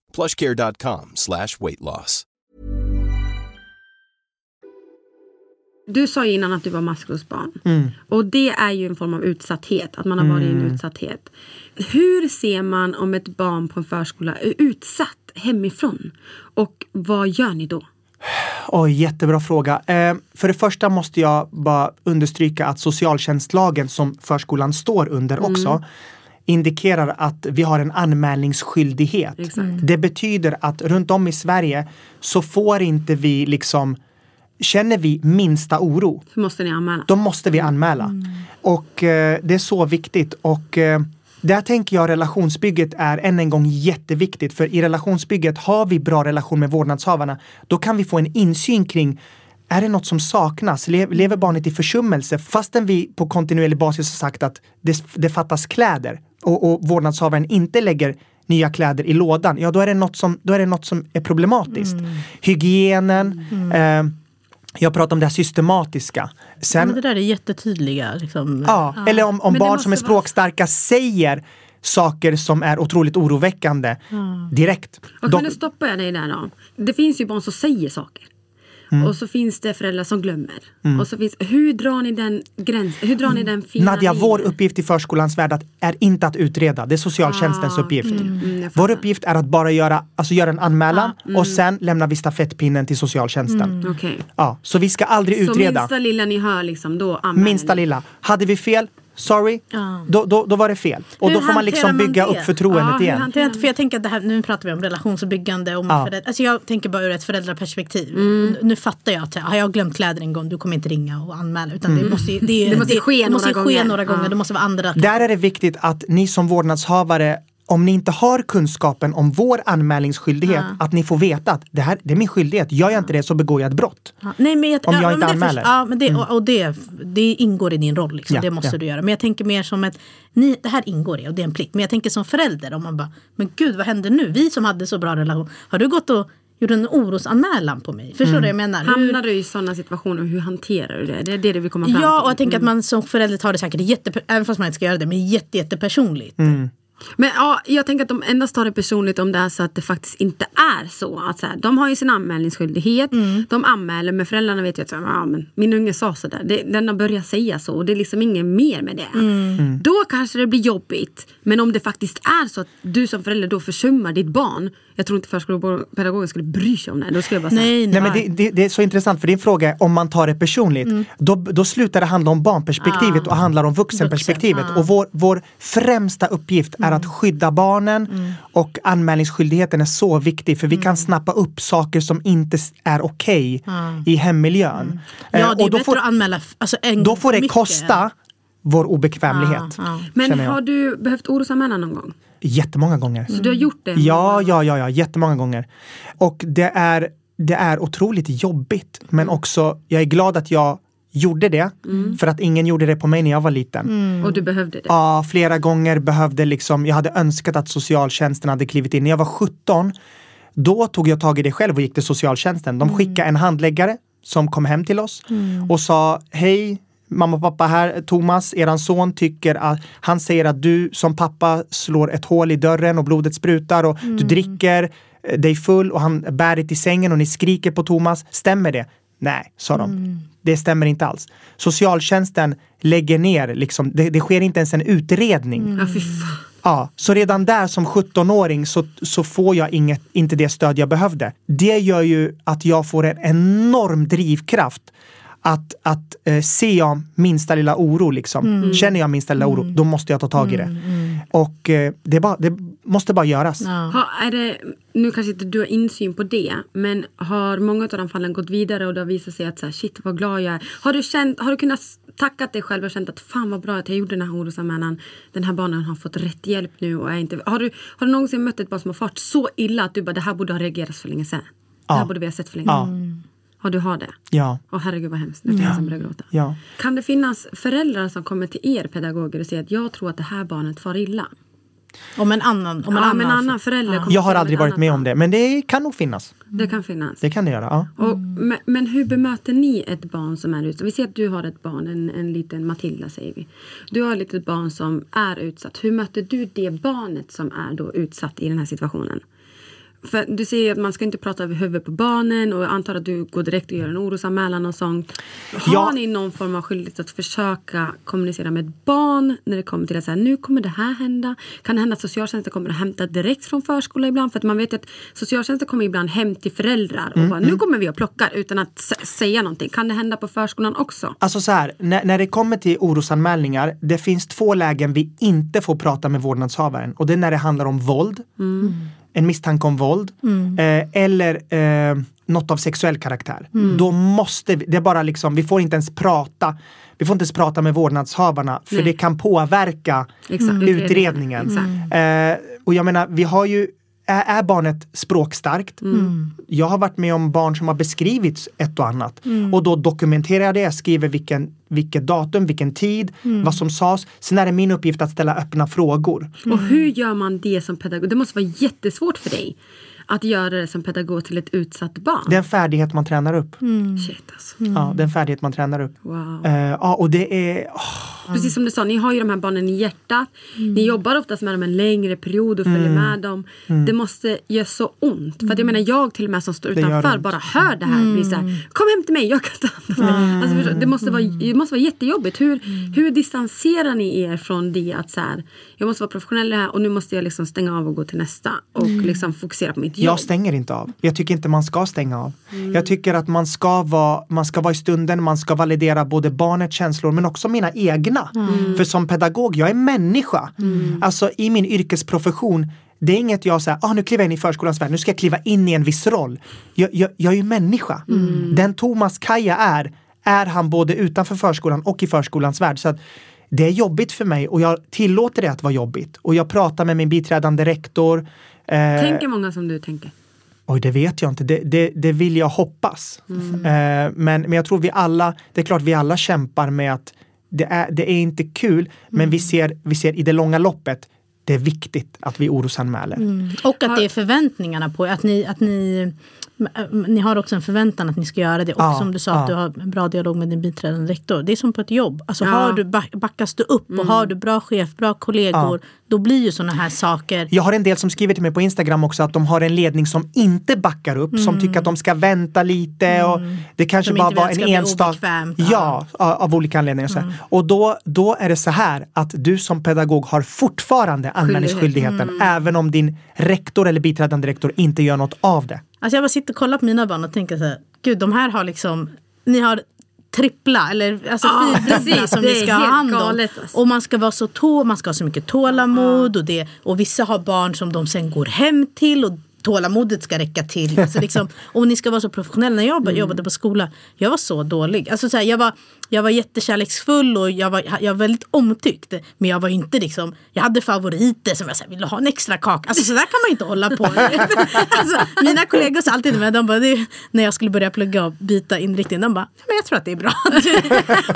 plushcare.com slash weight loss. Du sa ju innan att du var maskrosbarn. Och det är ju en form av utsatthet, att man har varit i en utsatthet. Hur ser man om ett barn på en förskola är utsatt hemifrån? Och vad gör ni då? Oj, jättebra fråga. Eh, för det första måste jag bara understryka att socialtjänstlagen som förskolan står under Mm. också indikerar att vi har en anmälningsskyldighet. Exakt. Det betyder att runt om i Sverige så får inte vi liksom Känner vi minsta oro, Hur måste ni anmäla? då måste vi anmäla. Och eh, det är så viktigt. Och eh, där tänker jag relationsbygget är än en gång jätteviktigt. För i relationsbygget, har vi bra relation med vårdnadshavarna, då kan vi få en insyn kring är det något som saknas? Le- Lever barnet i försummelse? Fastän vi på kontinuerlig basis har sagt att det, det fattas kläder och, och vårdnadshavaren inte lägger nya kläder i lådan, ja då är det något som, då är, det något som är problematiskt. Hygienen, eh, jag pratar om det här systematiska. Ja, Sen, men det där är jättetydliga. Liksom. Ja, eller om, om barn som är vara- språkstarka säger saker som är otroligt oroväckande direkt. Och men nu stoppar jag dig där då. Det finns ju barn som säger saker. Mm. Och så finns det föräldrar som glömmer. Och så finns, hur drar ni den gränsen? Hur drar ni den fina Nadja, linjen? vår uppgift i förskolans värld är inte att utreda. Det är socialtjänstens Ah, uppgift. mm, vår uppgift är att bara göra, alltså göra en anmälan och sen lämnar vi stafettpinnen till socialtjänsten. Okej. Ja, så vi ska aldrig Så utreda. minsta lilla ni hör liksom, då anmäler Minsta ni. lilla. Hade vi fel, sorry, Ja. då, då, då var det fel. Och Hur då får man liksom hanterar man bygga det? upp förtroendet Ja, igen. han- För jag, för jag tänker att det här, nu pratar vi om relationsbyggande. Om Ja. föräldrar, alltså jag tänker bara ur ett föräldraperspektiv. Mm. Nu, fattar jag att har jag glömt kläder en gång, du kommer inte ringa och anmäla. Utan det måste, ju- det, Det måste ske det måste några ske gånger. några gånger. Ja. Det måste vara andra. Där är det viktigt att ni som vårdnadshavare om ni inte har kunskapen om vår anmälningsskyldighet, att ni får veta att det här det är min skyldighet. Gör jag inte det så begår jag ett brott. Ja, Nej, men jag, Om jag ja, inte anmäler. Ja, men det, och, och det, det ingår i din roll. Liksom. Ja, det måste ja. du göra. Men jag tänker mer som ett, ni, det här ingår i och det är en plikt. Men jag tänker som förälder, om man bara, men gud vad händer nu? Vi som hade så bra relation, har du gått och gjort en orosanmälan på mig? Förstår du vad jag menar? Hur- Hamnar du i sådana situationer, hur hanterar du det? Det är det du vill komma fram Ja, till. och jag tänker Mm. att man som förälder tar det säkert jätte, även fast man inte ska göra det, men jätte, jättepersonligt. Mm. Men ja, jag tänker att de endast tar det personligt om det är så att det faktiskt inte är så. Att så här, de har ju sin anmälningsskyldighet. Mm. De anmäler, men föräldrarna vet ju att så här, ja, men min unge sa så där. Det, den har börjat säga så och det är liksom inget mer med det. Mm. Då kanske det blir jobbigt. Men om det faktiskt är så att du som förälder då försummar ditt barn. Jag tror inte förskolepedagogen skulle bry sig om det. Då skulle jag bara säga, Nej, Nej, nej. men det, det, det är så intressant för din fråga är om man tar det personligt. Mm. Då, då slutar det handla om barnperspektivet och handlar om vuxenperspektivet. Vuxen, Och vår, vår främsta uppgift är att skydda barnen och anmälningsskyldigheten är så viktig för vi kan snappa upp saker som inte är okej i hemmiljön. Eh, Ja, det är och då bättre får, att anmäla alltså, en då får det mycket. kosta vår obekvämlighet. Ja, ja. Men har du behövt orosanmäla någon gång? Jättemånga gånger. Så du har gjort det? Ja, ja, ja, ja, jättemånga gånger. Och det är, det är otroligt jobbigt. Men också, jag är glad att jag gjorde det. För att ingen gjorde det på mig när jag var liten. Och du behövde det? Ja, flera gånger behövde liksom, jag hade önskat att socialtjänsten hade klivit in. När jag var 17, då tog jag tag i det själv och gick till socialtjänsten. De skickade en handläggare som kom hem till oss och sa, hej, mamma och pappa här, Thomas, eran son tycker att, han säger att du som pappa slår ett hål i dörren och blodet sprutar och du dricker eh, dig full och han bär dig till sängen och ni skriker på Thomas. Stämmer det? Nej, sa de. Det stämmer inte alls. Socialtjänsten lägger ner, liksom, det, det sker inte ens en utredning. Fan. Ja, så redan där som 17-åring så, så får jag inget, inte det stöd jag behövde. Det gör ju att jag får en enorm drivkraft att, att eh, se jag minsta lilla oro, liksom. känner jag minsta lilla oro, då måste jag ta tag i det. Och eh, det, är bara, det måste bara göras. Ja. Ha, är det, nu kanske inte du har insyn på det, men har många av de fallen gått vidare och det har visat sig att så här, shit vad glad jag är. Har du, känt, har du kunnat tackat dig själv och känt att fan vad bra att jag gjorde den här orosanmälan. Den här barnen har fått rätt hjälp nu och är inte... Har du, har du någonsin mött ett barn som har fart så illa att du bara det här borde ha reagerats för länge sedan? Det här Ja. borde vi ha sett för länge Ja. sedan. Ja, du har det? Ja. Åh herregud vad hemskt. Nu får jag börja gråta. Ja. Kan det finnas föräldrar som kommer till er pedagoger och säger att jag tror att det här barnet far illa? Om en annan, om en ja, annan, en annan förälder kommer Jag har aldrig varit med om det, men det kan nog finnas. Det kan finnas. Det kan det göra. Ja. Och, men, men hur bemöter ni ett barn som är utsatt? Vi ser att du har ett barn, en, en liten Matilda säger vi. Du har ett litet barn som är utsatt. Hur möter du det barnet som är då utsatt i den här situationen? För du säger att man ska inte prata över huvudet på barnen och jag antar att du går direkt och gör en orosanmälan och sånt. Har Ja. ni någon form av skyldighet att försöka kommunicera med barn när det kommer till att säga nu kommer det här hända? Kan det hända att socialtjänsten kommer att hämta direkt från förskola ibland? För att man vet att socialtjänsten kommer ibland hem till föräldrar och bara nu kommer vi och plockar utan att säga någonting. Kan det hända på förskolan också? Alltså så här, när, när det kommer till orosanmälningar, det finns två lägen vi inte får prata med vårdnadshavaren. Och det är när det handlar om våld, en misstanke om våld, eh, eller eh, något av sexuell karaktär. Då måste vi, det är bara liksom, vi får inte ens prata, vi får inte ens prata med vårdnadshavarna för Nej. det kan påverka Exakt, utredningen. Exakt. Eh, och jag menar, vi har ju är, barnet språkstarkt? Jag har varit med om barn som har beskrivits ett och annat. Och då dokumenterar jag det, jag skriver vilken, vilket datum, vilken tid, vad som sades. Sen är det min uppgift att ställa öppna frågor. Och hur gör man det som pedagog? Det måste vara jättesvårt för dig att göra det som pedagog till ett utsatt barn. Det är en färdighet man tränar upp. Shit alltså. Ja, det är en färdighet man tränar upp. Wow. Ja, och det är... åh, Precis som du sa, ni har ju de här barnen i hjärtat. Ni jobbar oftast med dem en längre period och följer med dem. Det måste göra så ont. För att jag menar jag till och med som står utanför bara hör det här. Blir så här Kom hem till mig, jag kan ta hand om det." alltså, det, måste vara, det måste vara jättejobbigt. Hur, hur distanserar ni er från det att så här, jag måste vara professionell här och nu måste jag liksom stänga av och gå till nästa. Och liksom fokusera på mitt. Jag stänger inte av. Jag tycker inte man ska stänga av. Jag tycker att man ska, vara, man ska vara i stunden, man ska validera både barnets känslor men också mina egna. För som pedagog, jag är människa. Alltså i min yrkesprofession, det är inget jag säger, ah, nu kliver jag in i förskolans värld, nu ska jag kliva in i en viss roll. Jag, jag, jag är ju människa. Den Thomas Kaja är, är han både utanför förskolan och i förskolans värld. Så att det är jobbigt för mig och jag tillåter det att vara jobbigt. Och jag pratar med min biträdande rektor. Eh, Tänker många som du tänker? Oj, det vet jag inte. Det, det, det vill jag hoppas. Eh, men, men jag tror vi alla, det är klart vi alla kämpar med att det är, det är inte kul, men vi ser, vi ser i det långa loppet, det är viktigt att vi orosanmäler. Och att det är förväntningarna på att ni, att ni ni har också en förväntan att ni ska göra det. Och Ja, som du sa, ja. att du har en bra dialog med din biträdande rektor. Det är som på ett jobb. Alltså Ja. har du, back- backas du upp och har du bra chef, bra kollegor, då blir ju sådana här saker Jag har en del som skriver till mig på Instagram också att de har en ledning som inte backar upp, som tycker att de ska vänta lite och det kanske Som bara var en enstaka... Ja, av olika anledningar. och Så här. Och då, då är det så här att du som pedagog har fortfarande anmälningsskyldigheten även om din rektor eller biträdande rektor inte gör något av det. Alltså jag bara sitter och kollar på mina barn och tänker så här, gud de här har liksom, ni har trippla eller alltså Ja, fyrdubbla som vi ska ha hand om. galet, alltså. Och man ska vara så tå, man ska ha så mycket tålamod och, det, och vissa har barn som de sen går hem till och tålamodet ska räcka till. Alltså liksom, [laughs] och ni ska vara så professionella. När jag jobbade på skola, jag var så dålig. Alltså så här, jag, var, jag var jättekärleksfull och jag var, jag var väldigt omtyckt. Men jag var inte liksom, jag hade favoriter som jag sa, vill du ha en extra kaka? Alltså så där kan man inte hålla på. [laughs] alltså, mina kollegor sa alltid med, de bara, det, när jag skulle börja plugga och byta inriktning, de bara, men jag tror att det är bra.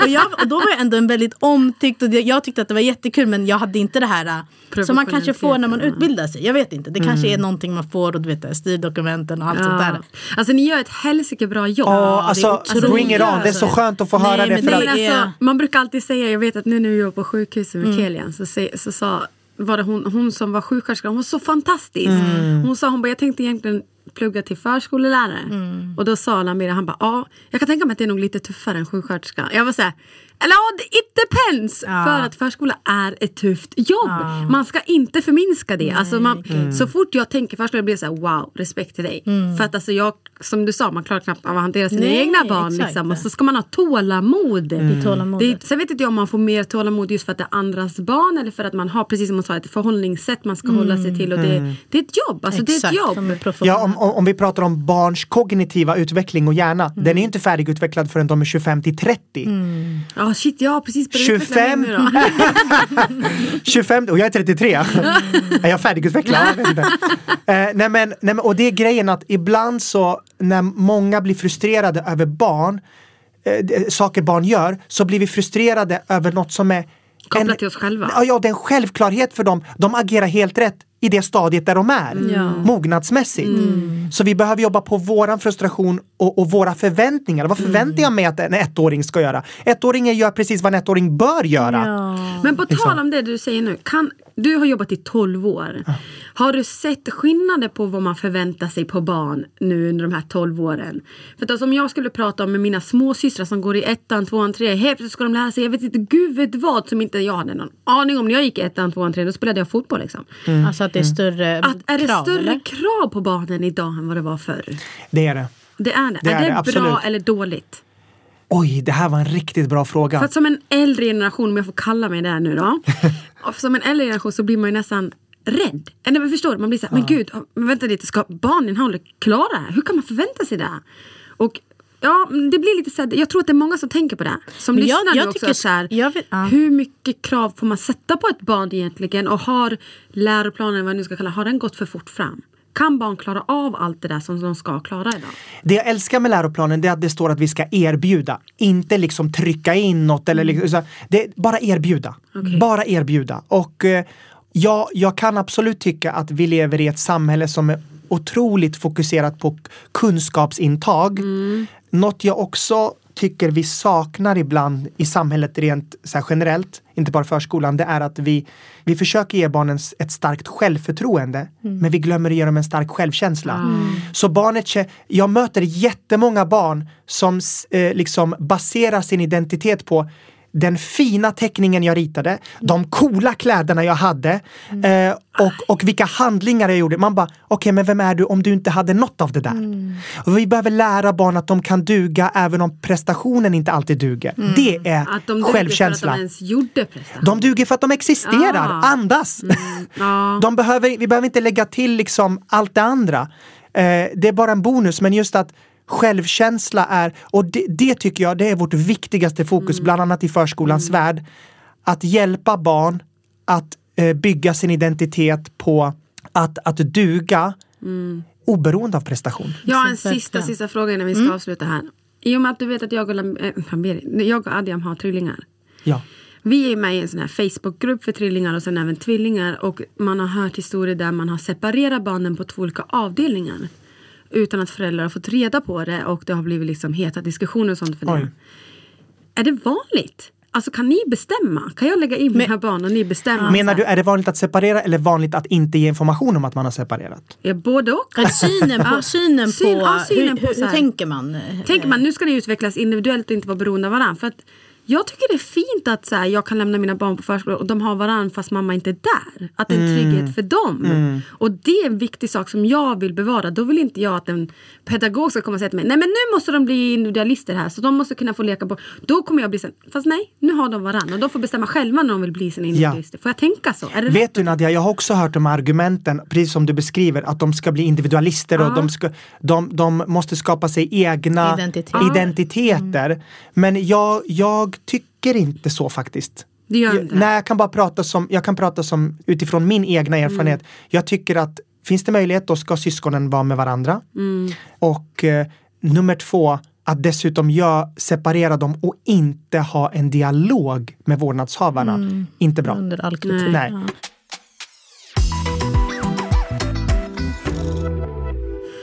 [laughs] och, jag, och då var jag ändå en väldigt omtyckt och jag tyckte att det var jättekul men jag hade inte det här äh, som man kanske får när man utbildar sig. Jag vet inte, det kanske är någonting man får och du vet det, styrdokumenten och allt sånt där. Alltså ni gör ett helsike bra jobb. Ja, alltså, otroligt. bring it on. Det är så skönt att få Nej, höra det. För Nej, att, alltså, man brukar alltid säga, jag vet att nu när vi jobbar på sjukhuset med Kelian så, så sa var det hon, hon som var sjuksköterska, hon var så fantastisk. Hon sa, hon bara, jag tänkte egentligen plugga till förskollärare. Och då sa Lamira, han bara, ja, jag kan tänka mig att det är nog lite tuffare än sjuksköterska. Jag var så här, eller ja, it depends. För att förskola är ett tufft jobb. Man ska inte förminska det. Alltså man, Så fort jag tänker förskola blir det så här, wow, respekt till dig. För att alltså jag, som du sa, man klarar knappt av att hantera sina Nej, egna barn. Liksom. Och så ska man ha tålamod. Det är tålamodet. Det, sen vet inte jag om man får mer tålamod just för att det är andras barn eller för att man har, precis som hon sa, ett förhållningssätt man ska hålla sig till. Och det, det är ett jobb. Alltså, det är ett jobb. ja, om, om om vi pratar om barns kognitiva utveckling och hjärna, den är ju inte färdigutvecklad förrän de är 25 till 30. Ja, shit, jag har precis börjat utveckla 25. mig nu då. [laughs] 25, och jag är 33. är jag färdigutvecklad? Jag vet. Eh, nej men, nej men, och det är grejen att ibland så när många blir frustrerade över barn, eh, saker barn gör, så blir vi frustrerade över något som är Kopplat till oss själva. Ja, ja, det är en självklarhet för dem. De agerar helt rätt i det stadiet där de är, Ja. mognadsmässigt. Så vi behöver jobba på våran frustration och, och våra förväntningar. Vad förväntar jag mig att en ettåring ska göra? Ettåringen gör precis vad en ettåring bör göra. Men på Liksom. tal om det du säger nu, kan, Du har jobbat i 12 år. Har du sett skillnader på vad man förväntar sig på barn nu under de här 12 åren? För att alltså, om jag skulle prata om med mina småsystrar som går i ettan, tvåan, trean. Helt plötsligt ska de lära sig, jag vet inte, gud vet vad som inte jag hade någon aning om. När jag gick i ettan, tvåan, trean då spelade jag fotboll liksom. Alltså att det är större Att, är det krav, större eller? krav på barnen idag än vad det var förr? Det är det. Det är det. Det är är det, det, bra absolut. eller dåligt? Oj, det här var en riktigt bra fråga. För att som en äldre generation, om jag får kalla mig det nu då. [laughs] som en äldre generation så blir man ju nästan rädd. Eller men förstår du? Man blir så här, men gud, men vänta lite, ska barnen hålla klara det här? Hur kan man förvänta sig det? Och ja, det blir lite så jag tror att det är många som tänker på det. Som jag- lyssnar jag nu också. tycker- så här, jag vet- ja. Hur mycket krav får man sätta på ett barn egentligen? Och har läroplanen, vad jag nu ska kalla har den gått för fort fram? Kan barn klara av allt det där som de ska klara idag? Det jag älskar med läroplanen är att det står att vi ska erbjuda. Inte liksom trycka in något eller liksom, så det bara erbjuda. Bara erbjuda. Och eh, ja, jag kan absolut tycka att vi lever i ett samhälle som är otroligt fokuserat på kunskapsintag. Något jag också tycker vi saknar ibland i samhället rent så generellt, inte bara förskolan, det är att vi, vi försöker ge barnen ett starkt självförtroende, men vi glömmer att ge dem en stark självkänsla. Så barnet, jag möter jättemånga barn som eh, liksom baserar sin identitet på den fina teckningen jag ritade, de coola kläderna jag hade eh, och, och vilka handlingar jag gjorde. Man bara, okej men vem är du om du inte hade något av det där? Och vi behöver lära barn att de kan duga även om prestationen inte alltid duger. Det är Att de duger för att självkänsla. de gjorde. De duger för att de existerar, Ah. andas. Ja. De behöver, vi behöver inte lägga till liksom allt det andra. Eh, det är bara en bonus, men just att självkänsla är, och det, det tycker jag det är vårt viktigaste fokus, bland annat i förskolans värld. Att hjälpa barn att eh, bygga sin identitet på att, att duga oberoende av prestation. Jag har en sista, sista fråga innan vi ska avsluta här. I och med att du vet att jag och, Lam- äh, jag och Adiam har trillingar. Ja. Vi är med i en sån här Facebookgrupp för trillingar och sen även tvillingar. Och man har hört historier där man har separerat barnen på två olika avdelningar. Utan att föräldrar har fått reda på det och det har blivit liksom heta diskussioner och sånt för Oj. det. Är det vanligt? Alltså kan ni bestämma? Kan jag lägga in mina barn och ni bestämmer? Menar så du, är det vanligt att separera eller vanligt att inte ge information om att man har separerat? Ja, både och. Eller synen på, synen på, Syn- ja, synen hur, på hur, hur tänker man? Tänker man nu ska ni utvecklas individuellt och inte vara beroende av varandra. För att jag tycker det är fint att så här, jag kan lämna mina barn på förskolan och de har varandra fast mamma inte är där. Att det är en trygghet för dem. Och det är en viktig sak som jag vill bevara. Då vill inte jag att en pedagog ska komma och säga till mig nej men nu måste de bli individualister här så de måste kunna få leka på. Då kommer jag bli här, fast nej nu har de varandra och de får bestämma själva när de vill bli sina individualister. Får jag tänka så? Vet du Nadia, jag har också hört de argumenten, precis som du beskriver, att de ska bli individualister och de, ska, de, de måste skapa sig egna Identitet. identiteter. Men jag, jag tycker inte så faktiskt. Det gör Jag, inte nej, jag kan bara prata som, jag kan prata som utifrån min egna erfarenhet. Jag tycker att finns det möjlighet då ska syskonen vara med varandra. Och eh, nummer två, att dessutom jag separera dem och inte ha en dialog med vårdnadshavarna. Inte bra. Under all kritik. Nej.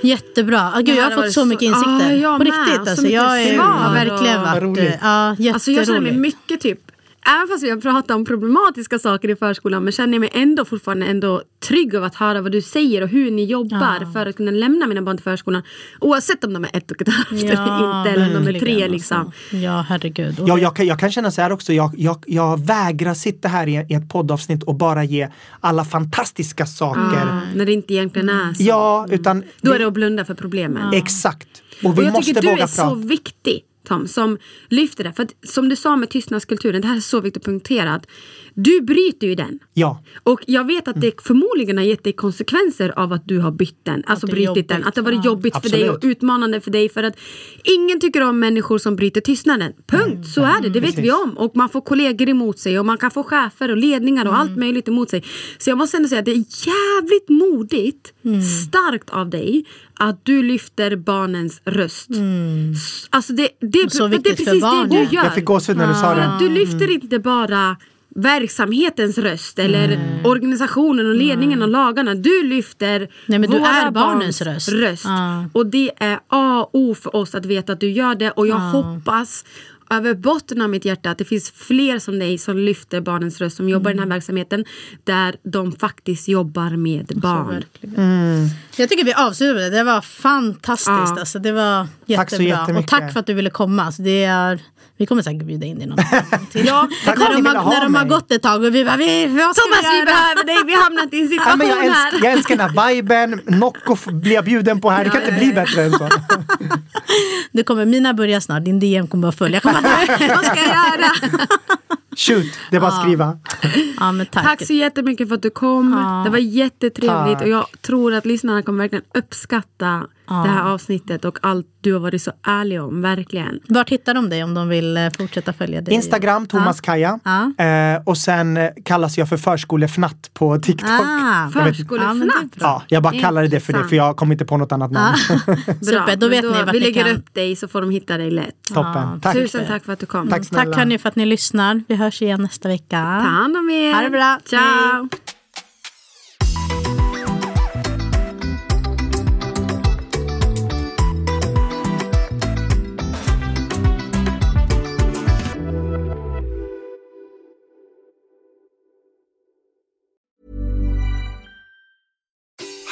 Jättebra. Ah, gud, jag har fått så mycket så- insikter. Ja, jag på med. riktigt Så alltså. mycket Jag har verkligen varit... Ja, jätteroligt. Alltså jag känner mig mycket typ Även fast vi har pratat om problematiska saker i förskolan men känner jag mig ändå fortfarande ändå trygg av att höra vad du säger och hur ni jobbar Ja. för att kunna lämna mina barn till förskolan. Oavsett om de är ett och ett halvt eller inte eller om de är tre verkligen, liksom. Alltså. Ja, herregud. Och Ja, jag, kan, jag kan känna så här också, jag, jag, jag vägrar sitta här i, i ett poddavsnitt och bara ge alla fantastiska saker. Ah, när det inte egentligen är så. Ja, utan Då är det att blunda för problemen. exakt. Och Och vi jag måste tycker du våga är så prata. viktig Tom, som lyfter det. För att, som du sa med tystnadskulturen, det här är så viktigt att punktera. Att du bryter ju den. Ja, Och jag vet att det förmodligen har gett dig konsekvenser av att du har bytt den. Alltså det brutit den. Att det har varit ja. jobbigt för dig och Absolut. utmanande för dig. För att ingen tycker om människor som bryter tystnaden. Punkt. Så är det. Det vet vi om. Och man får kollegor emot sig och man kan få chefer och ledningar och allt möjligt emot sig. Så jag måste ändå säga att det är jävligt modigt, starkt av dig att du lyfter barnens röst. S- Alltså det, det, Så det är viktigt för precis det barnen. du gör. jag fick gåshud när du sa det. du lyfter inte bara verksamhetens röst eller organisationen och ledningen och lagarna. Du lyfter Nej, men du våra är barnens barns röst. Ja. Och det är A och O för oss att veta att du gör det. Och jag hoppas över botten av mitt hjärta att det finns fler som dig som lyfter barnens röst, som jobbar i den här verksamheten där de faktiskt jobbar med barn. Jag tycker vi avslutar med det. Det var fantastiskt. Ja. Alltså, det var Tack så jättebra. och jättemycket. tack för att du ville komma. Alltså, det är, vi kommer säkert bjuda in dig någon [laughs] till. Ja, Tack att när de, har, ha när de har gått ett tag och vi bara, vi, vad ska Thomas vi vi behöver dig, vi har hamnat i en [laughs] Ja, situation men jag, här. älskar, jag älskar den här viben. Nocco blir jag bjuden på här. Det kan inte bli bättre än så. [laughs] Det kommer, mina börjar snart, din DM kommer vara full. [laughs] Vad ska jag göra? Shoot, det är bara att skriva. ja, men tack. Tack så jättemycket för att du kom. Ja. Det var jättetrevligt Tack. och jag tror att lyssnarna kommer verkligen uppskatta det här avsnittet och allt du har varit så ärlig om. Verkligen. Vart hittar de dig om de vill eh, fortsätta följa dig? Instagram, Thomas Kaja. Ja. Eh, och sen eh, kallas jag för förskolefnatt på TikTok. Ah, Ja, Förskolefnatt. bra. Ja, jag bara kallade det för det för jag kom inte på något annat namn. [laughs] Super, då men vet ni vart vi ni lägger kan- upp dig så får de hitta dig lätt. Toppen. Tack. Tusen tack för att du kom. Tack snälla. Tack hörni för att ni lyssnar. Vi hörs igen nästa vecka. Ta hand om er. Ha det bra. Ciao.